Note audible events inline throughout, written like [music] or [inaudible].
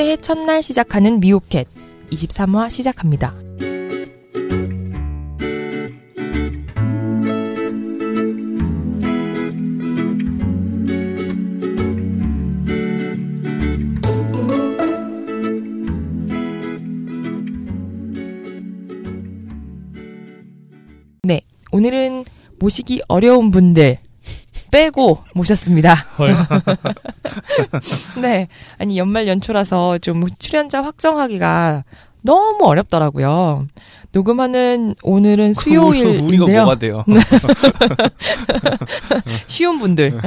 새해 첫날 시작하는 미오캣 23화 시작합니다. 네, 오늘은 모시기 어려운 분들 빼고 모셨습니다. [laughs] 네. 아니, 연말 연초라서 좀 출연자 확정하기가 너무 어렵더라고요. 녹음하는 오늘은 수요일인데요. 우리가 뭐가 돼요? [laughs] [laughs] 쉬운 분들.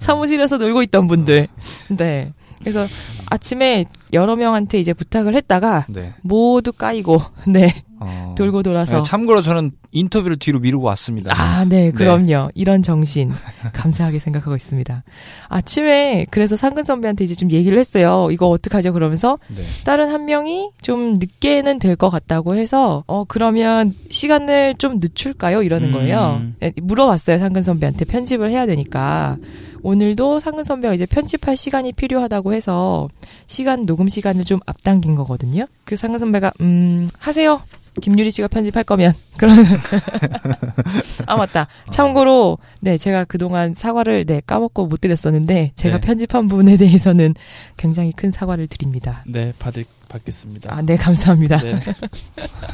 사무실에서 놀고 있던 분들. 네. 그래서 아침에 여러 명한테 이제 부탁을 했다가 네. 모두 까이고, [laughs] 네. 어. 돌고 돌아서. 네, 참고로 저는 인터뷰를 뒤로 미루고 왔습니다. 아, 네, 그럼요. 이런 정신 [laughs] 감사하게 생각하고 있습니다. 아침에 그래서 상근 선배한테 이제 좀 얘기를 했어요. 이거 어떡하죠? 그러면서 네. 다른 한 명이 좀 늦게는 될 것 같다고 해서 어 그러면 시간을 좀 늦출까요? 이러는 음. 거예요. 네, 물어봤어요. 상근 선배한테 편집을 해야 되니까 오늘도 상근 선배가 이제 편집할 시간이 필요하다고 해서 시간 녹음 시간을 좀 앞당긴 거거든요. 그 상근 선배가 음 하세요. 김유리 씨가 편집할 거면 [laughs] 그러면 [laughs] 아 맞다. 참고로 네 제가 그동안 사과를 네 까먹고 못 드렸었는데 제가 네. 편집한 부분에 대해서는 굉장히 큰 사과를 드립니다. 네, 받을 받겠습니다. 아 네 감사합니다. 네.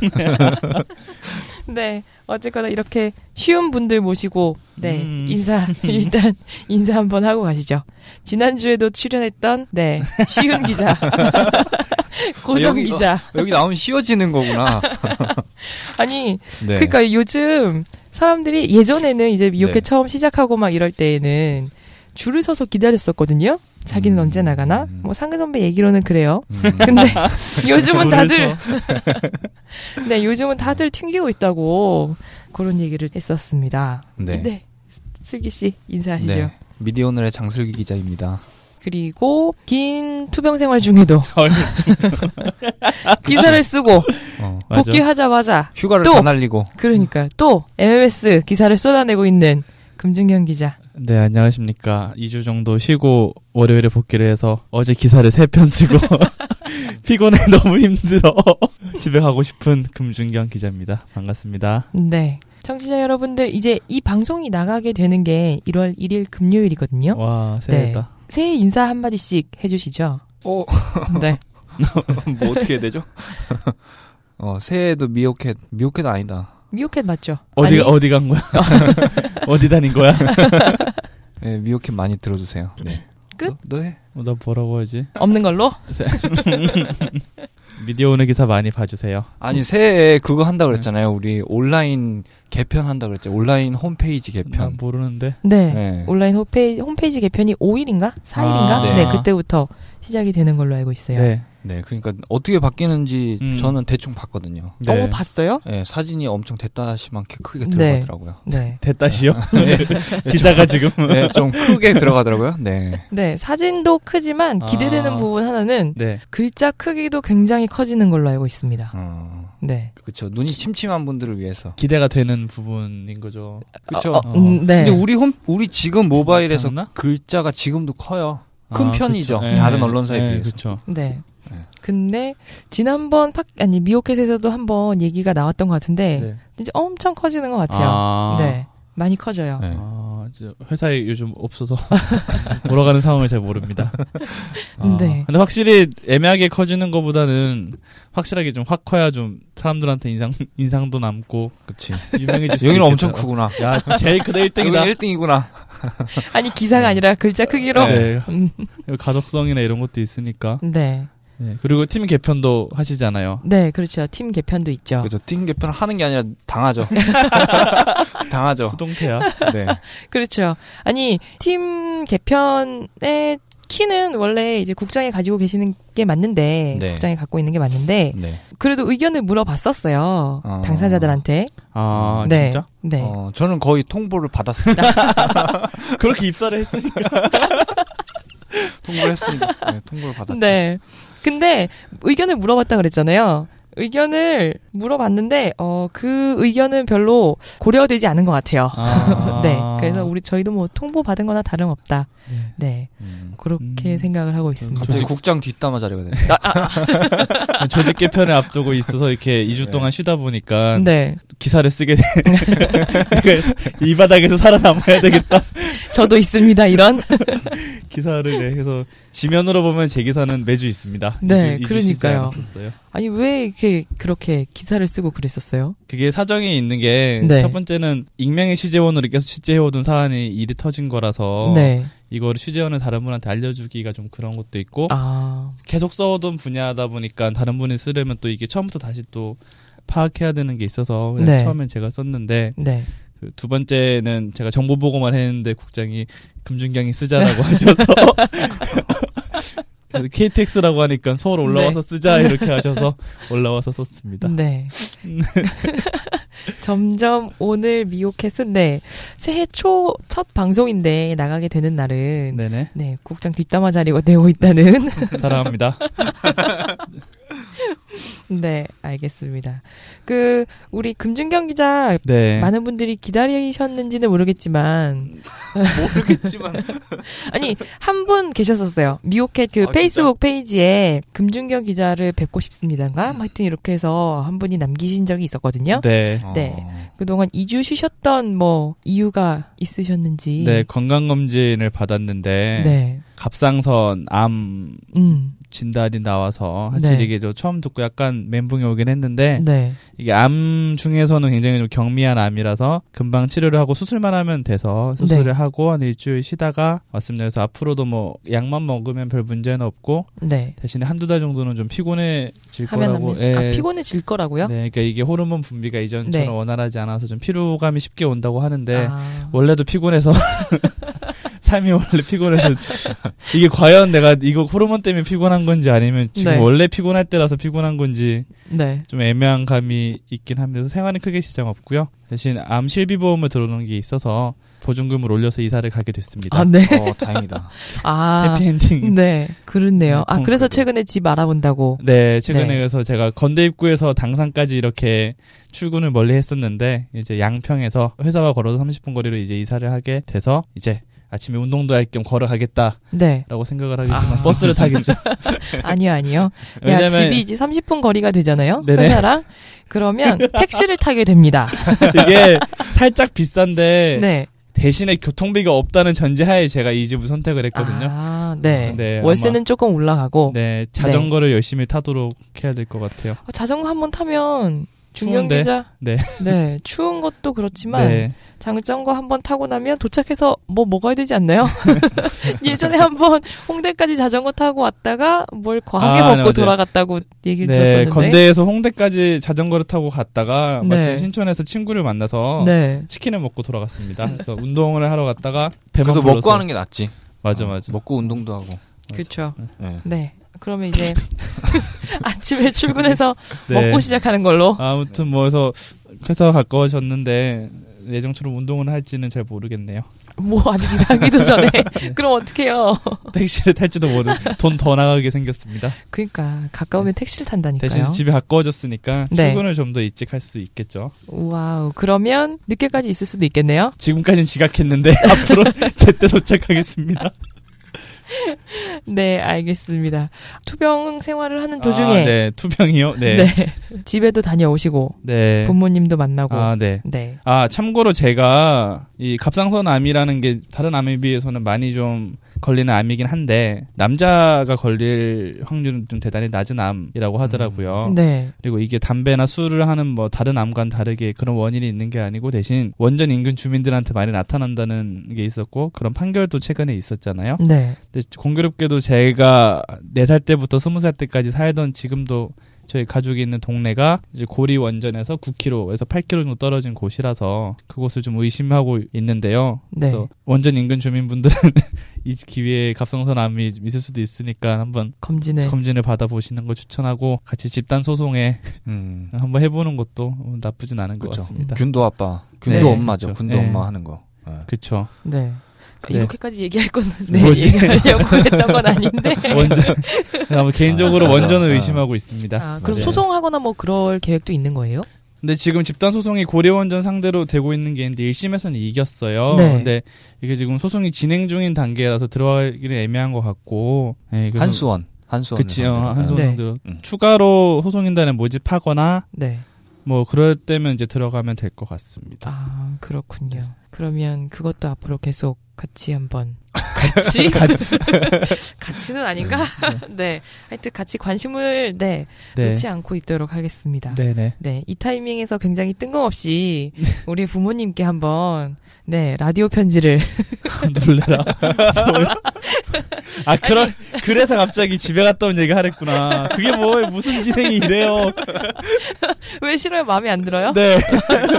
[laughs] 네 어쨌거나 이렇게 쉬운 분들 모시고 네 음. 인사 [laughs] 일단 인사 한번 하고 가시죠. 지난 주에도 출연했던 네 쉬운 기자 [laughs] 고정 여기, 기자 여기 나오면 쉬워지는 거구나. [laughs] 아니 네. 그러니까 요즘 사람들이 예전에는 이제 미오케 네. 처음 시작하고 막 이럴 때에는 줄을 서서 기다렸었거든요. 자기는 음. 언제 나가나? 뭐 상근 선배 얘기로는 그래요. 음. [laughs] 근데 [laughs] 요즘은 다들 [laughs] 네 요즘은 다들 튕기고 있다고 그런 얘기를 했었습니다. 네. 슬기 씨 인사하시죠. 네. 미디어오늘의 장슬기 기자입니다. 그리고 긴 투병 생활 중에도 헐. 기사를 쓰고 어. 복귀하자마자 휴가를 또! 다 날리고. 그러니까 또 MMS 기사를 쏟아내고 있는 금중현 기자. 네, 안녕하십니까. 2주 정도 쉬고 월요일에 복귀를 해서 어제 기사를 3편 쓰고 [laughs] 피곤해 너무 힘들어. [laughs] 집에 가고 싶은 금준경 기자입니다. 반갑습니다. 네. 청취자 여러분들 이제 이 방송이 나가게 되는 게 1월 1일 금요일이거든요. 와, 새해다. 새해 인사 한 마디씩 해 주시죠. 어, [laughs] 네. 뭐 어떻게 해야 되죠? 어, 새해에도 미오캣, 미오캣 아니다. 미오캣 맞죠? 어디 아니, 어디 간 거야? [laughs] 어디 다닌 거야? [laughs] 네, 미오캣 많이 들어주세요. 네. 끝? 너, 너 해? 어, 나 뭐라고 하지? 없는 걸로? [laughs] 미디어 오늘 기사 많이 봐주세요. 아니, 새해에 그거 한다 그랬잖아요. 우리 온라인 개편 한다 그랬죠. 온라인 홈페이지 나 개편. 모르는데. 네. 네. 온라인 홈페이지, 홈페이지 개편이 5일인가? 4일인가? 아, 네. 네. 그때부터 시작이 되는 걸로 알고 있어요. 네. 네, 그러니까 어떻게 바뀌는지 음. 저는 대충 봤거든요. 네. 어, 봤어요? 네, 사진이 엄청 됐다시만 크게 네. 들어가더라고요. 네. [laughs] 됐다시요? [laughs] 기자가 지금. 네, 좀 크게 들어가더라고요. 네. 네. 사진도 크지만 기대되는 아. 부분 하나는 네. 글자 크기도 굉장히 커지는 걸로 알고 있습니다. 어, 네. 그쵸. 눈이 침침한 분들을 위해서. 기대가 되는 부분인 거죠. 그쵸. 어, 어, 음, 네. 근데 우리 홈, 우리 지금 모바일에서 맞지 않나? 글자가 지금도 커요. 큰 아, 편이죠. 그쵸. 다른 언론사에 비해서. 그렇죠. 네. 네. 근데 지난번 팟 아니 미오캣에서도 한번 얘기가 나왔던 것 같은데 네. 이제 엄청 커지는 것 같아요. 아, 네. 많이 커져요. 네. 아, 이제 회사에 요즘 없어서 [laughs] 돌아가는 상황을 잘 모릅니다. [laughs] 아, 네. 근데 확실히 애매하게 커지는 것보다는 확실하게 좀 확 커야 좀 사람들한테 인상 인상도 남고 그치. 유명해질 수 여기는 엄청. 크구나. 야, 제일 크다 1등이다. 여기 1등이구나. 아니 기사가 아니라 글자 크기로. 네. 음, 가독성이나 이런 것도 있으니까. 네. 네. 그리고 팀 개편도 하시잖아요. 네, 그렇죠. 팀 개편도 있죠. 그죠. 띵 개편을 하는 게 아니라 당하죠. [laughs] 당하죠. 수동태야. 네. 그렇죠. 아니 팀 개편의 키는 원래 이제 국장이 가지고 계시는 게 맞는데 네. 국장이 갖고 있는 게 맞는데 네. 그래도 의견을 물어봤었어요 어. 당사자들한테. 아, 네. 진짜? 네. 어, 저는 거의 통보를 받았습니다. [laughs] 그렇게 입사를 했으니까. [laughs] 통보를 했습니다. 네, 통보를 받았죠. 네. 근데 의견을 물어봤다 그랬잖아요. 의견을 물어봤는데 어, 그 의견은 별로 고려되지 않은 것 같아요. 아. [laughs] 네. 그래서 우리 저희도 뭐 통보 받은 거나 다름없다. 네. 네. 음. 그렇게 음. 생각을 하고 있습니다. 갑자기 국장 뒷담화 자리가 되네. 조직 개편을 앞두고 있어서 이렇게 2주 네. 동안 쉬다 보니까 네. 기사를 쓰게 돼. 그래서 [laughs] 이 바닥에서 살아남아야 되겠다. [laughs] 저도 있습니다. 이런. 기사를 내 해서 지면으로 보면 제 기사는 매주 있습니다. 네, 이주- 이주 쉬지 그러니까요. 않았었어요. 아니 왜 이렇게 그렇게 기사 를 쓰고 그랬었어요? 그게 사정이 있는 게첫 네. 번째는 익명의 취재원으로 계속 취재해오던 사안이 일이 터진 거라서 네. 이거를 취재원을 다른 분한테 알려주기가 좀 그런 것도 있고 아. 계속 써오던 분야다 보니까 다른 분이 쓰려면 또 이게 처음부터 다시 또 파악해야 되는 게 있어서 네. 처음엔 제가 썼는데 네. 그 두 번째는 제가 정보 보고만 했는데 국장이 금준경이 쓰자라고 [laughs] 하셔서 [laughs] KTX라고 하니까 서울 올라와서 쓰자 이렇게 하셔서 올라와서 썼습니다. 네. [laughs] 점점 오늘 미오캣은 네 새해 초 첫 방송인데 나가게 되는 날은 네, 네 네 국장 뒷담화 자리가 되고 있다는 사랑합니다. [laughs] 네 알겠습니다. 그 우리 금준경 기자 네. 많은 분들이 기다리셨는지는 모르겠지만 [laughs] 모르겠지만. [laughs] 아니 한 분 계셨었어요. 미오캣 그 아, 페이스북 페이지에 금준경 기자를 뵙고 싶습니다인가? 하여튼 이렇게 해서 한 분이 남기신 적이 있었거든요. 네. 네. 어. 그동안 2주 쉬셨던 뭐 이유가 있으셨는지. 네, 건강 검진을 받았는데, 네. 갑상선, 암 음. 진단이 나와서, 사실 네. 이게 저 처음 듣고 약간 멘붕이 오긴 했는데, 네. 이게 암 중에서는 굉장히 좀 경미한 암이라서, 금방 치료를 하고 수술만 하면 돼서, 수술을 네. 하고 한 일주일 쉬다가 왔습니다. 그래서 앞으로도 뭐, 약만 먹으면 별 문제는 없고, 네. 대신에 한두 달 정도는 좀 피곤해질 거라고. 하면 예. 아 피곤해질 거라고요? 네, 그러니까 이게 호르몬 분비가 이전처럼 네. 원활하지 않아서 좀 피로감이 쉽게 온다고 하는데, 아. 원래도 피곤해서 [laughs] 삶이 원래 피곤해서 이게 과연 내가 이거 호르몬 때문에 피곤한 건지 아니면 지금 네. 원래 피곤할 때라서 피곤한 건지 네. 좀 애매한 감이 있긴 합니다. 생활은 크게 지장 없고요. 대신 암 실비보험을 들어놓은 게 있어서 보증금을 올려서 이사를 가게 됐습니다. 아, 네. 어, 다행이다. 아. 해피엔딩. 네. 그렇네요. 아, 네, 그래서. 최근에 집 알아본다고. 네, 최근에 네. 그래서 제가 건대 입구에서 당산까지 이렇게 출근을 멀리 했었는데 이제 양평에서 회사와 걸어서 30분 거리로 이제 이사를 하게 돼서 이제 아침에 운동도 할 겸 걸어가겠다라고 네. 생각을 하겠지만 아. 버스를 타겠죠. [laughs] 아니요, 아니요. [laughs] 야, 왜냐면 집이 이제 30분 거리가 되잖아요. 네네. 회사랑. 그러면 [laughs] 택시를 타게 됩니다. 이게 살짝 비싼데 네. 대신에 교통비가 없다는 전제하에 제가 이 집을 선택을 했거든요. 아, 네. 네, 월세는 조금 올라가고. 네, 자전거를 열심히 타도록 해야 될 것 같아요. 아, 자전거 한번 타면 추운데? 기자. 네. 네. 추운 것도 그렇지만 네. 자전거 한번 타고 나면 도착해서 뭐 먹어야 되지 않나요? [laughs] 예전에 한번 홍대까지 자전거 타고 왔다가 뭘 과하게 아, 먹고 네, 맞아요. 돌아갔다고 얘기를 네, 들었었는데. 건대에서 홍대까지 자전거를 타고 갔다가 네. 마침 신촌에서 친구를 만나서 네. 치킨을 먹고 돌아갔습니다. 그래서 운동을 하러 갔다가 배만 그래도 불러서 먹고 하는 게 낫지. 맞아 어, 맞아. 먹고 운동도 하고. 그렇죠. 네. 네. 그러면 이제 [laughs] 아침에 출근해서 네. 먹고 시작하는 걸로. 아무튼 뭐 해서 회사가 가까워졌는데 예정처럼 운동을 할지는 잘 모르겠네요. 뭐 아직 이사하기도 전에. [laughs] 그럼 어떡해요. 택시를 탈지도 모르. 돈 더 나가게 생겼습니다. 그러니까 가까우면 택시를 탄다니까요. 대신 집이 가까워졌으니까 네. 출근을 좀 더 일찍 할 수 있겠죠. Wow. 그러면 늦게까지 있을 수도 있겠네요. 지금까지는 지각했는데 [laughs] 앞으로 제때 도착하겠습니다. [laughs] 네, 알겠습니다. 투병 생활을 하는 아, 도중에 네, 투병이요. 네, 네. 네, 집에도 다녀오시고 부모님도 만나고 아, 네. 네. 아, 참고로 제가 이 갑상선 암이라는 게 다른 암에 비해서는 많이 좀 걸리는 암이긴 한데 남자가 걸릴 확률은 좀 대단히 낮은 암이라고 하더라고요. 네. 그리고 이게 담배나 술을 하는 뭐 다른 암과는 다르게 그런 원인이 있는 게 아니고 대신 원전 인근 주민들한테 많이 나타난다는 게 있었고 그런 판결도 최근에 있었잖아요. 네. 근데 공교롭게도 제가 4살 때부터 20살 때까지 살던 지금도 저희 가족이 있는 동네가 이제 고리 원전에서 9km에서 8km 정도 떨어진 곳이라서 그곳을 좀 의심하고 있는데요. 네. 그래서 원전 인근 주민분들은 [laughs] 이 기회에 갑상선 암이 있을 수도 있으니까 한번 검진을 검진을 받아보시는 걸 추천하고 같이 집단 소송에 음. [laughs] 한번 해보는 것도 나쁘진 않은 것 그쵸. 같습니다. 균도 아빠, 균도 네. 엄마죠. 네. 엄마 하는 거. 네. 그렇죠. 네. 네. 이렇게까지 얘기할 건 네, [laughs] 뭐지? 얘기하려고 했던 건 아닌데. [laughs] 원전 아마 개인적으로 아, 원전을 아. 의심하고 있습니다. 아, 그럼 네. 소송하거나 뭐 그럴 계획도 있는 거예요? 근데 지금 집단 소송이 고려원전 상대로 되고 있는 게 있는데 1심에서는 이겼어요. 네. 근데 이게 지금 소송이 진행 중인 단계라서 들어가기는 애매한 것 같고. 네, 한수원. 한수원. 그치, 어, 한수원 네. 상대로 음. 추가로 소송인단에 모집하거나 네. 뭐 그럴 때면 이제 들어가면 될 것 같습니다. 아, 그렇군요. 그러면 그것도 앞으로 계속 같이 한번 같이 [laughs] [laughs] 같이는 아닌가? 네. 하여튼 같이 관심을 네, 네, 놓지 않고 있도록 하겠습니다. 네. 네 네. 이 타이밍에서 굉장히 뜬금없이 [laughs] 우리 부모님께 한번 네, 라디오 편지를 [laughs] 놀래라. 아 그런 그래서 갑자기 집에 갔다 온 얘기 하랬구나. 그게 뭐 무슨 진행이 이래요? [laughs] 왜 싫어요? 마음에 안 들어요? 네.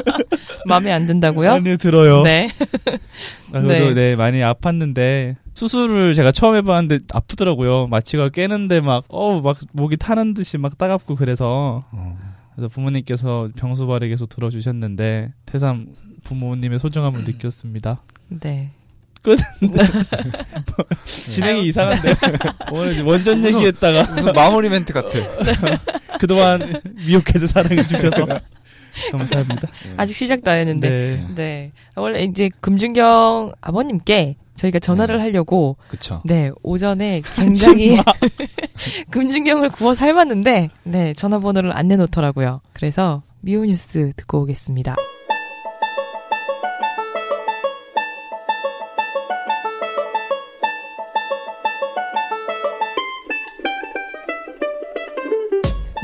[laughs] 마음에 안 든다고요? 아니요 들어요. 네. 아, 그래도 네. 네. 많이 아팠는데 수술을 제가 처음 해봤는데 아프더라고요. 마취가 깨는데 막 어우 막 목이 타는 듯이 막 따갑고 그래서 어. 그래서 부모님께서 병수 발에 계속 들어주셨는데 태삼 부모님의 소중함을 느꼈습니다. 네. [laughs] 진행이 아유. 이상한데 [laughs] 오늘 원전 무슨- 얘기했다가 무슨 마무리 멘트 같아. [laughs] 그동안 미역해서 사랑해 주셔서 감사합니다. 아직 시작도 안 했는데. 네. 네. 원래 이제 금준경 아버님께 저희가 전화를 네. 하려고 그쵸. 네, 오전에 굉장히 정말. 금준경을 구워 삶았는데 네, 전화번호를 안 내놓더라고요. 그래서 미오 뉴스 듣고 오겠습니다.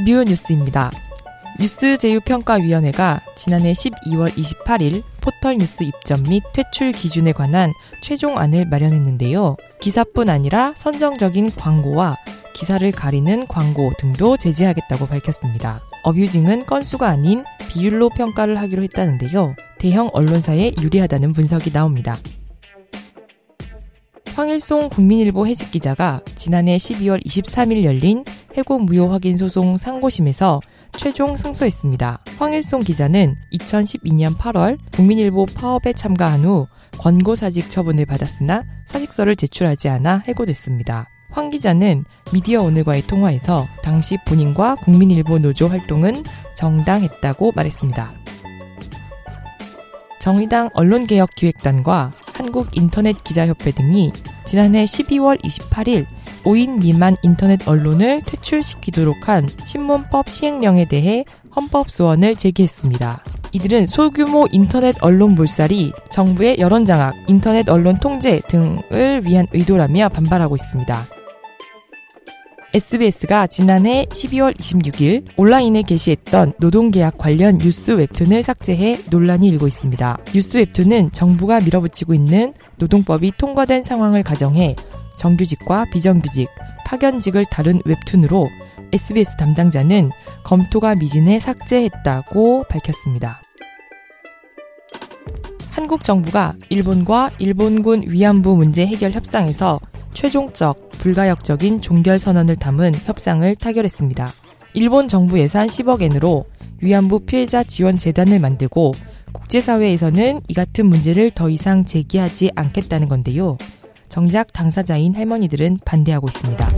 미오 뉴스입니다. 뉴스 제휴평가위원회가 지난해 12월 28일 포털 뉴스 입점 및 퇴출 기준에 관한 최종안을 마련했는데요. 기사뿐 아니라 선정적인 광고와 기사를 가리는 광고 등도 제재하겠다고 밝혔습니다. 어뷰징은 건수가 아닌 비율로 평가를 하기로 했다는데요. 대형 언론사에 유리하다는 분석이 나옵니다. 황일송 국민일보 해직 기자가 지난해 12월 23일 열린 해고 무효 확인 소송 상고심에서 최종 승소했습니다. 황일송 기자는 2012년 8월 국민일보 파업에 참가한 후 권고사직 처분을 받았으나 사직서를 제출하지 않아 해고됐습니다. 황 기자는 미디어 오늘과의 통화에서 당시 본인과 국민일보 노조 활동은 정당했다고 말했습니다. 정의당 언론개혁기획단과 한국인터넷기자협회 등이 지난해 12월 28일 5인 미만 인터넷 언론을 퇴출시키도록 한 신문법 시행령에 대해 헌법소원을 제기했습니다. 이들은 소규모 인터넷 언론 몰살이 정부의 여론장악, 인터넷 언론 통제 등을 위한 의도라며 반발하고 있습니다. SBS가 지난해 12월 26일 온라인에 게시했던 노동계약 관련 뉴스 웹툰을 삭제해 논란이 일고 있습니다. 뉴스 웹툰은 정부가 밀어붙이고 있는 노동법이 통과된 상황을 가정해 정규직과 비정규직, 파견직을 다룬 웹툰으로 SBS 담당자는 검토가 미진해 삭제했다고 밝혔습니다. 한국 정부가 일본과 일본군 위안부 문제 해결 협상에서 최종적, 불가역적인 종결 선언을 담은 협상을 타결했습니다. 일본 정부 예산 10억 엔으로 위안부 피해자 지원 재단을 만들고 국제사회에서는 이 같은 문제를 더 이상 제기하지 않겠다는 건데요. 정작 당사자인 할머니들은 반대하고 있습니다.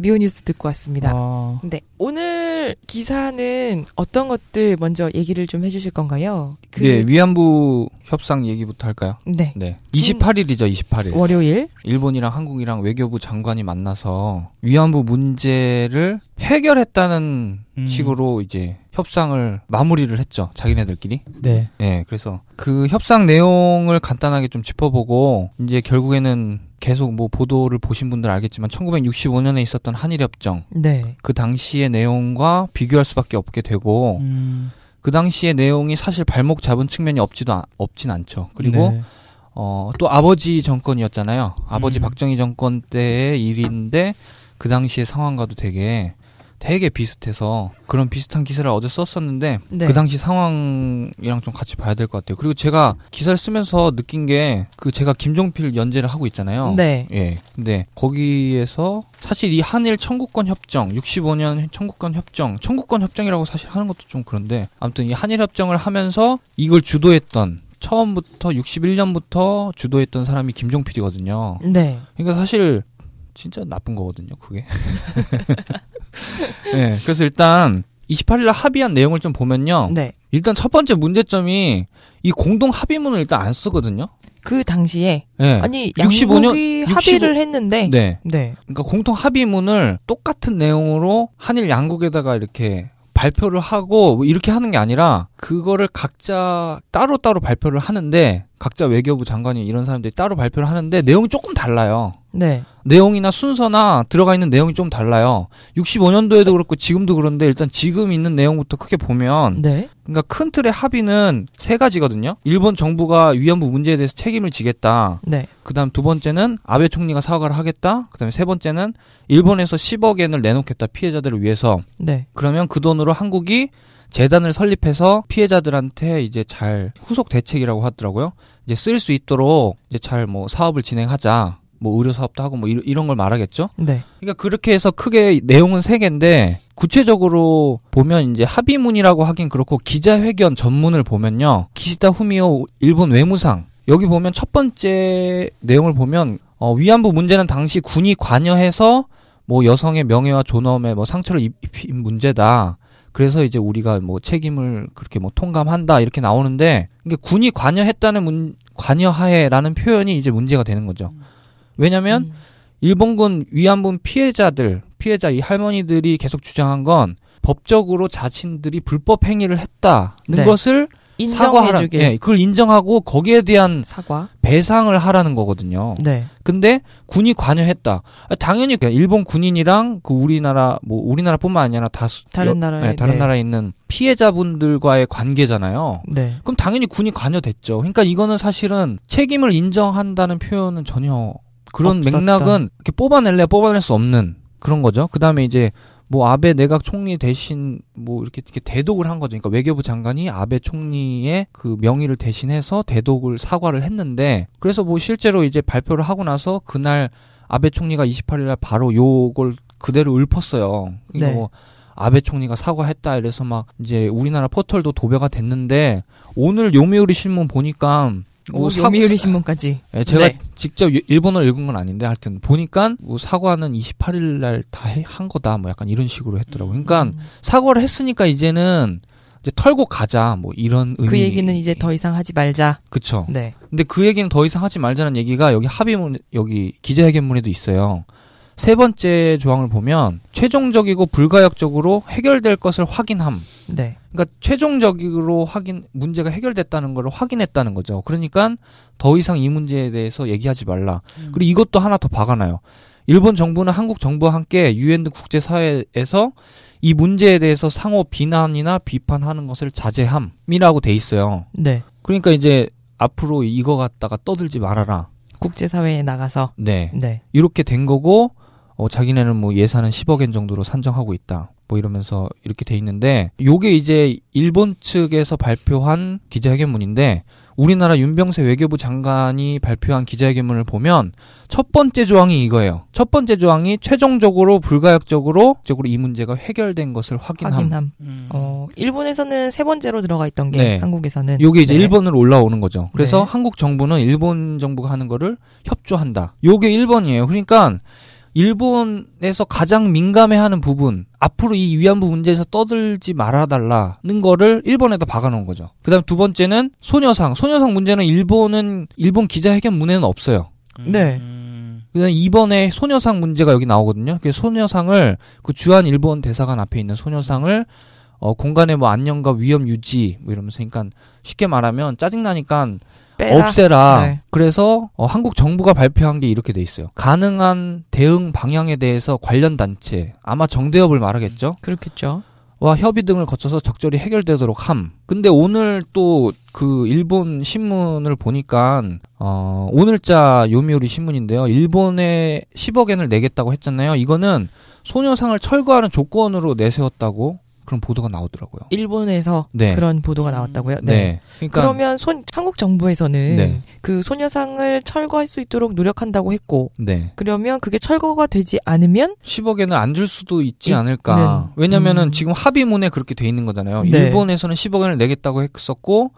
미오뉴스 듣고 왔습니다. 아, 네. 오늘 기사는 어떤 것들 먼저 얘기를 좀 해주실 건가요? 그, 네, 위안부 협상 얘기부터 할까요? 네. 네. 지금- 28일이죠, 28일. 월요일. 일본이랑 한국이랑 외교부 장관이 만나서 위안부 문제를 해결했다는 음. 식으로 이제 협상을 마무리를 했죠. 자기네들끼리. 네. 네, 그래서 그 협상 내용을 간단하게 좀 짚어보고 이제 결국에는 계속 뭐 보도를 보신 분들 알겠지만 1965년에 있었던 한일협정 네. 그 당시의 내용과 비교할 수밖에 없게 되고 음, 그 당시의 내용이 사실 발목 잡은 측면이 없지도 않- 없진 않죠. 그리고 네. 어, 또 아버지 정권이었잖아요. 아버지 음. 박정희 정권 때의 일인데 그 당시의 상황과도 되게 되게 비슷해서 그런 비슷한 기사를 어제 썼었는데 네. 그 당시 상황이랑 좀 같이 봐야 될 것 같아요. 그리고 제가 기사를 쓰면서 느낀 게 그 제가 김종필 연재를 하고 있잖아요. 네. 예. 근데 거기에서 사실 이 한일 청구권 협정, 65년 청구권 협정, 청구권 협정이라고 사실 하는 것도 좀 그런데 아무튼 이 한일 협정을 하면서 이걸 주도했던 처음부터 61년부터 주도했던 사람이 김종필이거든요. 네. 그러니까 사실 진짜 나쁜 거거든요, 그게. [laughs] [laughs] 네, 그래서 일단 28일 합의한 내용을 좀 보면요. 네. 일단 첫 번째 문제점이 이 공동 합의문을 일단 안 쓰거든요. 그 당시에 네. 아니 65 년- 양국이 65 합의를 했는데 네. 네. 그러니까 공통 합의문을 똑같은 내용으로 한일 양국에다가 이렇게 발표를 하고 뭐 이렇게 하는 게 아니라 그거를 각자 따로따로 발표를 하는데 각자 외교부 장관이 이런 사람들이 따로 발표를 하는데 내용이 조금 달라요. 네. 내용이나 순서나 들어가 있는 내용이 좀 달라요. 65년도에도 그렇고 지금도 그런데 일단 지금 있는 내용부터 크게 보면 네. 그러니까 큰 틀의 합의는 세 가지거든요. 일본 정부가 위안부 문제에 대해서 책임을 지겠다. 네. 그다음 두 번째는 아베 총리가 사과를 하겠다. 그다음에 세 번째는 일본에서 10억 엔을 내놓겠다 피해자들을 위해서. 네. 그러면 그 돈으로 한국이 재단을 설립해서 피해자들한테 이제 잘 후속 대책이라고 하더라고요. 이제 쓸 수 있도록 이제 잘 뭐 사업을 진행하자. 뭐 의료 사업도 하고 뭐 이런, 이런 걸 말하겠죠. 네. 그러니까 그렇게 해서 크게 내용은 세 개인데 구체적으로 보면 이제 합의문이라고 하긴 그렇고 기자회견 전문을 보면요. 기시다 후미오 일본 외무상 여기 보면 첫 번째 내용을 보면 어, 위안부 문제는 당시 군이 관여해서 뭐 여성의 명예와 존엄에 뭐 상처를 입- 입힌 문제다. 그래서 이제 우리가 뭐 책임을 그렇게 뭐 통감한다 이렇게 나오는데 이게 군이 관여했다는 문, 관여하에라는 표현이 이제 문제가 되는 거죠. 왜냐면 음. 일본군 위안부 피해자들, 피해자 이 할머니들이 계속 주장한 건 법적으로 자신들이 불법 행위를 했다는 네. 것을 사과하라. 예, 그걸 인정하고 거기에 대한 사과. 배상을 하라는 거거든요. 네. 근데 군이 관여했다. 아, 당연히 일본 군인이랑 그 우리나라 뭐 우리나라뿐만 아니라 다 수- 다른 여- 나라에, 네, 다른 네. 나라에 있는 피해자분들과의 관계잖아요. 네. 그럼 당연히 군이 관여됐죠. 그러니까 이거는 사실은 책임을 인정한다는 표현은 전혀 그런 없었다. 맥락은 이렇게 뽑아낼래 뽑아낼 수 없는 그런 거죠. 그 다음에 이제 뭐 아베 내각 총리 대신 뭐 이렇게, 이렇게 대독을 한 거죠. 그러니까 외교부 장관이 아베 총리의 그 명의를 대신해서 대독을 사과를 했는데 그래서 뭐 실제로 이제 발표를 하고 나서 그날 아베 총리가 28일 날 바로 요걸 그대로 읊었어요. 그러니까 네. 뭐 아베 총리가 사과했다 이래서 막 이제 우리나라 포털도 도배가 됐는데 오늘 요미우리 신문 보니까 뭐 오, 사과- 요미우리 신문까지. 예, 제가 네. 직접 일본어를 읽은 건 아닌데 하여튼 보니까 뭐 사과는 28일 날 다 한 거다 뭐 약간 이런 식으로 했더라고. 요 그러니까 음. 사과를 했으니까 이제는 이제 털고 가자 뭐 이런 의미. 그 얘기는 이제 더 이상 하지 말자. 그쵸. 네. 근데 그 얘기는 더 이상 하지 말자는 얘기가 여기 합의문 여기 기자회견문에도 있어요. 세 번째 조항을 보면 최종적이고 불가역적으로 해결될 것을 확인함. 네. 그러니까 최종적으로 확인 문제가 해결됐다는 걸 확인했다는 거죠. 그러니까 더 이상 이 문제에 대해서 얘기하지 말라. 그리고 이것도 하나 더 박아놔요. 일본 정부는 한국 정부와 함께 유엔 등 국제 사회에서 이 문제에 대해서 상호 비난이나 비판하는 것을 자제함이라고 돼 있어요. 네. 그러니까 이제 앞으로 이거 갖다가 떠들지 말아라. 국제사회에 나가서. 네. 네. 이렇게 된 거고 어, 자기네는 뭐 예산은 10억 엔 정도로 산정하고 있다. 뭐 이러면서 이렇게 돼 있는데 요게 이제 일본 측에서 발표한 기자회견문인데 우리나라 윤병세 외교부 장관이 발표한 기자회견문을 보면 첫 번째 조항이 이거예요. 첫 번째 조항이 최종적으로 불가역적으로 적으로 이 문제가 해결된 것을 확인함. 확인함. 음. 어, 일본에서는 세 번째로 들어가 있던 게 네. 한국에서는 요게 이제 네. 일본으로 올라오는 거죠. 그래서 네. 한국 정부는 일본 정부가 하는 거를 협조한다. 요게 1번이에요. 그러니까 일본에서 가장 민감해하는 부분, 앞으로 이 위안부 문제에서 떠들지 말아달라는 거를 일본에다 박아놓은 거죠. 그 다음 두 번째는 소녀상. 소녀상 문제는 일본은, 일본 기자회견문에는 없어요. 네. 음. 그다음 이번에 소녀상 문제가 여기 나오거든요. 그 소녀상을 그 주한 일본 대사관 앞에 있는 소녀상을 어 공간의 뭐 안녕과 위험 유지 뭐 이러면서 그러니까 쉽게 말하면 짜증 나니까 빼라. 없애라. 네. 그래서 어, 한국 정부가 발표한 게 이렇게 돼 있어요. 가능한 대응 방향에 대해서 관련 단체 아마 정대협을 말하겠죠. 그렇겠죠. 와 협의 등을 거쳐서 적절히 해결되도록 함. 근데 오늘 또 그 일본 신문을 보니까 어 오늘자 요미우리 신문인데요. 일본에 10억 엔을 내겠다고 했잖아요. 이거는 소녀상을 철거하는 조건으로 내세웠다고 그런 보도가 나오더라고요. 일본에서 네. 그런 보도가 나왔다고요. 네. 네. 그러니까 그러면 손, 한국 정부에서는 네. 그 소녀상을 철거할 수 있도록 노력한다고 했고 네. 그러면 그게 철거가 되지 않으면 10억에는 안 줄 수도 있지 이- 않을까. 네. 왜냐면은 음. 지금 합의문에 그렇게 돼 있는 거잖아요. 네. 일본에서는 10억엔을 내겠다고 했었고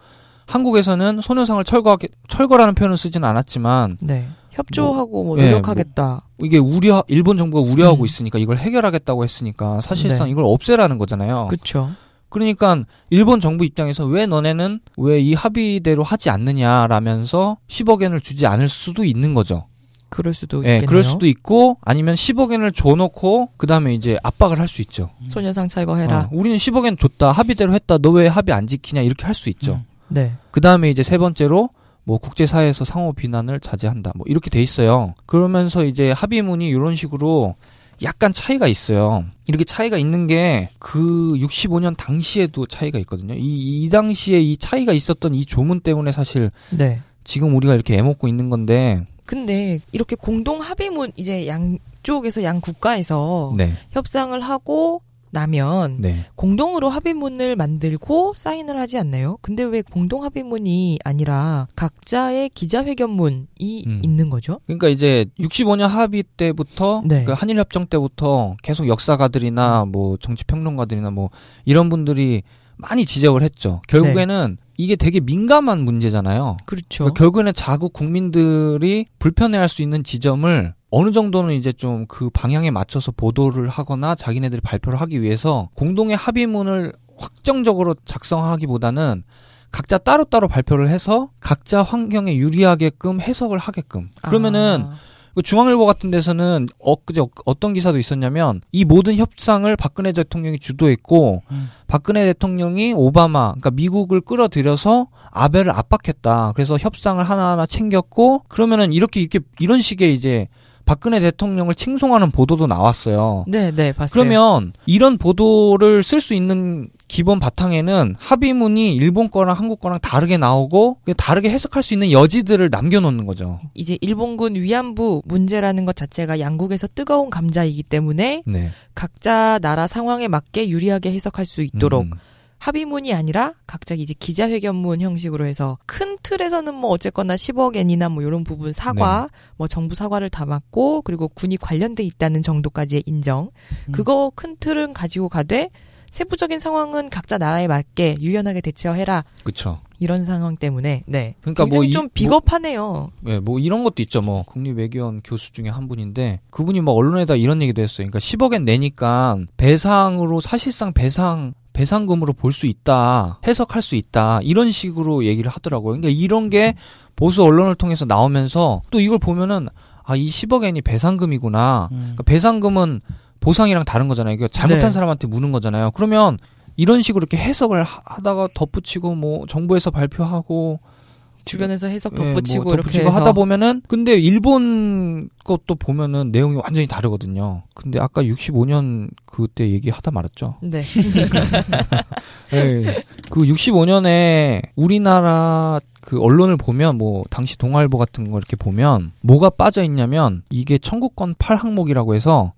한국에서는 소녀상을 철거하게 철거라는 표현을 쓰지는 않았지만 네. 협조하고 뭐 예, 노력하겠다. 이게 우려 일본 정부가 우려하고 음. 있으니까 이걸 해결하겠다고 했으니까 사실상 네. 이걸 없애라는 거잖아요. 그렇죠. 그러니까 일본 정부 입장에서 왜 너네는 왜 이 합의대로 하지 않느냐라면서 10억 엔을 주지 않을 수도 있는 거죠. 그럴 수도 예, 있겠네요. 그럴 수도 있고 아니면 10억 엔을 줘놓고 그 다음에 이제 압박을 할 수 있죠. 소녀상 철거해라. 어, 우리는 10억 엔 줬다 합의대로 했다 너 왜 합의 안 지키냐 이렇게 할 수 있죠. 음. 네. 그 다음에 이제 세 번째로 뭐 국제사회에서 상호 비난을 자제한다 뭐 이렇게 돼 있어요. 그러면서 이제 합의문이 이런 식으로 약간 차이가 있어요. 이렇게 차이가 있는 게 그 65년 당시에도 차이가 있거든요. 이, 이 당시에 이 차이가 있었던 이 조문 때문에 사실 네. 지금 우리가 이렇게 애먹고 있는 건데, 근데 이렇게 공동 합의문 이제 양쪽에서 양 국가에서 네, 협상을 하고 나면 네. 공동으로 합의문을 만들고 사인을 하지 않나요? 근데 왜 공동 합의문이 아니라 각자의 기자회견문이 음. 있는 거죠? 그러니까 이제 65년 합의 때부터 네. 그 한일 협정 때부터 계속 역사가들이나 뭐 정치 평론가들이나 뭐 이런 분들이 많이 지적을 했죠. 결국에는 이게 되게 민감한 문제잖아요. 그렇죠. 그러니까 결국에는 자국 국민들이 불편해할 수 있는 지점을 어느 정도는 이제 좀 그 방향에 맞춰서 보도를 하거나 자기네들이 발표를 하기 위해서 공동의 합의문을 확정적으로 작성하기보다는 각자 따로따로 발표를 해서 각자 환경에 유리하게끔 해석을 하게끔. 그러면은 아, 그 중앙일보 같은 데서는 엊그제 어- 어떤 기사도 있었냐면 이 모든 협상을 박근혜 대통령이 주도했고 음. 박근혜 대통령이 오바마 그러니까 미국을 끌어들여서 아베를 압박했다. 그래서 협상을 하나하나 챙겼고 그러면은 이렇게 이렇게 이런 식의 이제 박근혜 대통령을 칭송하는 보도도 나왔어요. 네, 네, 봤어요. 그러면 이런 보도를 쓸 수 있는 기본 바탕에는 합의문이 일본 거랑 한국 거랑 다르게 나오고 그 다르게 해석할 수 있는 여지들을 남겨놓는 거죠. 이제 일본군 위안부 문제라는 것 자체가 양국에서 뜨거운 감자이기 때문에 네. 각자 나라 상황에 맞게 유리하게 해석할 수 있도록 음. 합의문이 아니라 각자 이제 기자회견문 형식으로 해서 큰 틀에서는 뭐 어쨌거나 10억 엔이나 뭐 이런 부분 사과, 뭐 정부 사과를 담았고 그리고 군이 관련돼 있다는 정도까지의 인정. 음. 그거 큰 틀은 가지고 가되 세부적인 상황은 각자 나라에 맞게 유연하게 대처해라 그쵸. 이런 상황 때문에 네. 그러니까 굉장히 뭐좀 비겁하네요. 예, 뭐 이런 것도 있죠. 뭐 국립 외교원 교수 중에 한 분인데 그분이 뭐 언론에다 이런 얘기도 했어요. 그러니까 10억엔 내니까 배상으로 사실상 배상 배상금으로 볼 수 있다. 해석할 수 있다. 이런 식으로 얘기를 하더라고요. 그러니까 이런 게 보수 언론을 통해서 나오면서 또 이걸 보면은 아, 이 10억 엔이 배상금이구나. 음. 그러니까 배상금은 보상이랑 다른 거잖아요. 이게 잘못한 네. 사람한테 무는 거잖아요. 그러면 이런 식으로 이렇게 해석을 하- 하다가 덧붙이고 뭐 정부에서 발표하고 주변에서 해석 예, 덧붙이고 뭐 이렇게 덧붙이고 해서 하다 보면은 근데 일본 것도 보면은 내용이 완전히 다르거든요. 근데 아까 65년 그때 얘기하다 말았죠. 네. [laughs] 예. 그 65년에 우리나라 그 언론을 보면 뭐 당시 동아일보 같은 거 이렇게 보면 뭐가 빠져 있냐면 이게 청구권 8 항목이라고 해서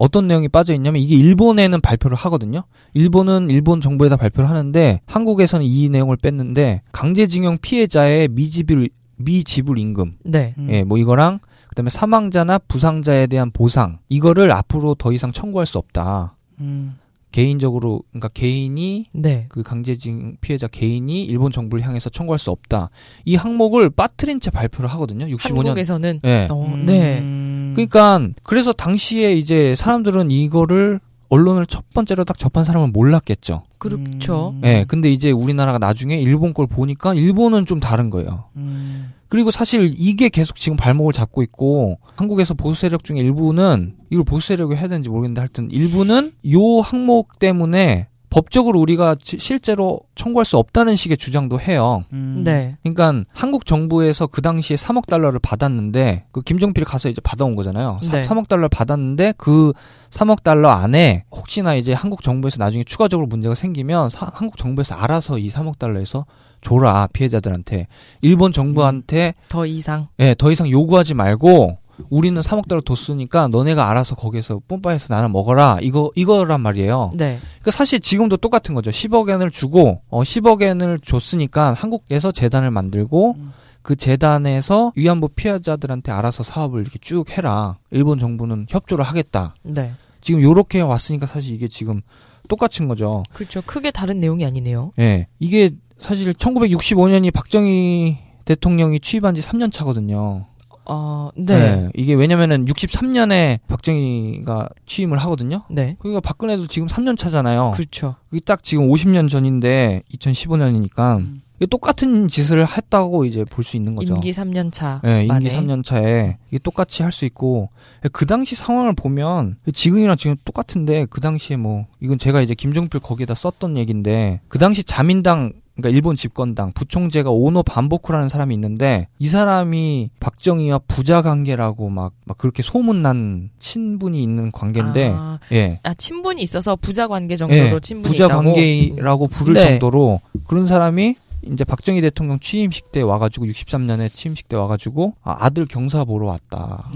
어떤 내용이 빠져 있냐면 이게 일본에는 발표를 하거든요. 일본은 일본 정부에다 발표를 하는데 한국에서는 이 내용을 뺐는데 강제징용 피해자의 미지불 미지불 임금 네. 음. 예, 뭐 이거랑 그다음에 사망자나 부상자에 대한 보상 이거를 앞으로 더 이상 청구할 수 없다. 음. 개인적으로 그러니까 개인이 네. 그 강제징 피해자 개인이 일본 정부를 향해서 청구할 수 없다. 이 항목을 빠뜨린 채 발표를 하거든요. 65년. 한국에서는 예. 어, 네. 음. 그러니까 그래서 당시에 이제 사람들은 이거를 언론을 첫 번째로 딱 접한 사람은 몰랐겠죠. 그렇죠. 음. 예. 근데 이제 우리나라가 나중에 일본 걸 보니까 일본은 좀 다른 거예요. 음. 그리고 사실 이게 계속 지금 발목을 잡고 있고 한국에서 보수 세력 중에 일부는 이걸 보수 세력이 해야 되는지 모르겠는데 하여튼 일부는 요 항목 때문에 법적으로 우리가 지- 실제로 청구할 수 없다는 식의 주장도 해요. 음. 네. 그러니까 한국 정부에서 그 당시에 3억 달러를 받았는데 그 김정필이 가서 이제 받아온 거잖아요. 사- 네. 3 억 달러를 받았는데 그 3억 달러 안에 혹시나 이제 한국 정부에서 나중에 추가적으로 문제가 생기면 사- 한국 정부에서 알아서 이 3억 달러에서 줘라 피해자들한테 일본 정부한테 더 이상. 예, 더 이상 요구하지 말고 우리는 3억 달러 뒀으니까 너네가 알아서 거기에서 뿜빠해서 나는 먹어라. 이거 이거란 말이에요. 네. 그러니까 사실 지금도 똑같은 거죠. 10억 엔을 주고 어 10억 엔을 줬으니까 한국에서 재단을 만들고 음. 그 재단에서 위안부 피해자들한테 알아서 사업을 이렇게 쭉 해라. 일본 정부는 협조를 하겠다. 네. 지금 요렇게 왔으니까 사실 이게 지금 똑같은 거죠. 그렇죠. 크게 다른 내용이 아니네요. 예. 이게 사실 1965년이 박정희 대통령이 취임한 지 3년 차거든요. 어, 네. 이게 왜냐면은 63년에 박정희가 취임을 하거든요. 네. 그러니까 박근혜도 지금 3년 차잖아요. 그렇죠. 이게 딱 지금 50년 전인데 2015년이니까 음. 이게 똑같은 짓을 했다고 이제 볼 수 있는 거죠. 임기 3년 차. 네, 임기 만에. 3년 차에 이게 똑같이 할 수 있고 그 당시 상황을 보면 지금이랑 지금 똑같은데 그 당시에 뭐 이건 제가 이제 김종필 거기에다 썼던 얘기인데 그 당시 자민당 그러니까 일본 집권당 부총재가 오노 반보쿠라는 사람이 있는데 이 사람이 박정희와 부자 관계라고 막, 막 그렇게 소문난 친분이 있는 관계인데 아, 예. 아, 친분이 있어서 부자 관계 정도로 예, 친분이 부자 있다고. 관계라고 부를 네. 정도로 그런 사람이 이제 박정희 대통령 취임식 때 와가지고 63년에 취임식 때 와가지고 아, 아들 경사 보러 왔다.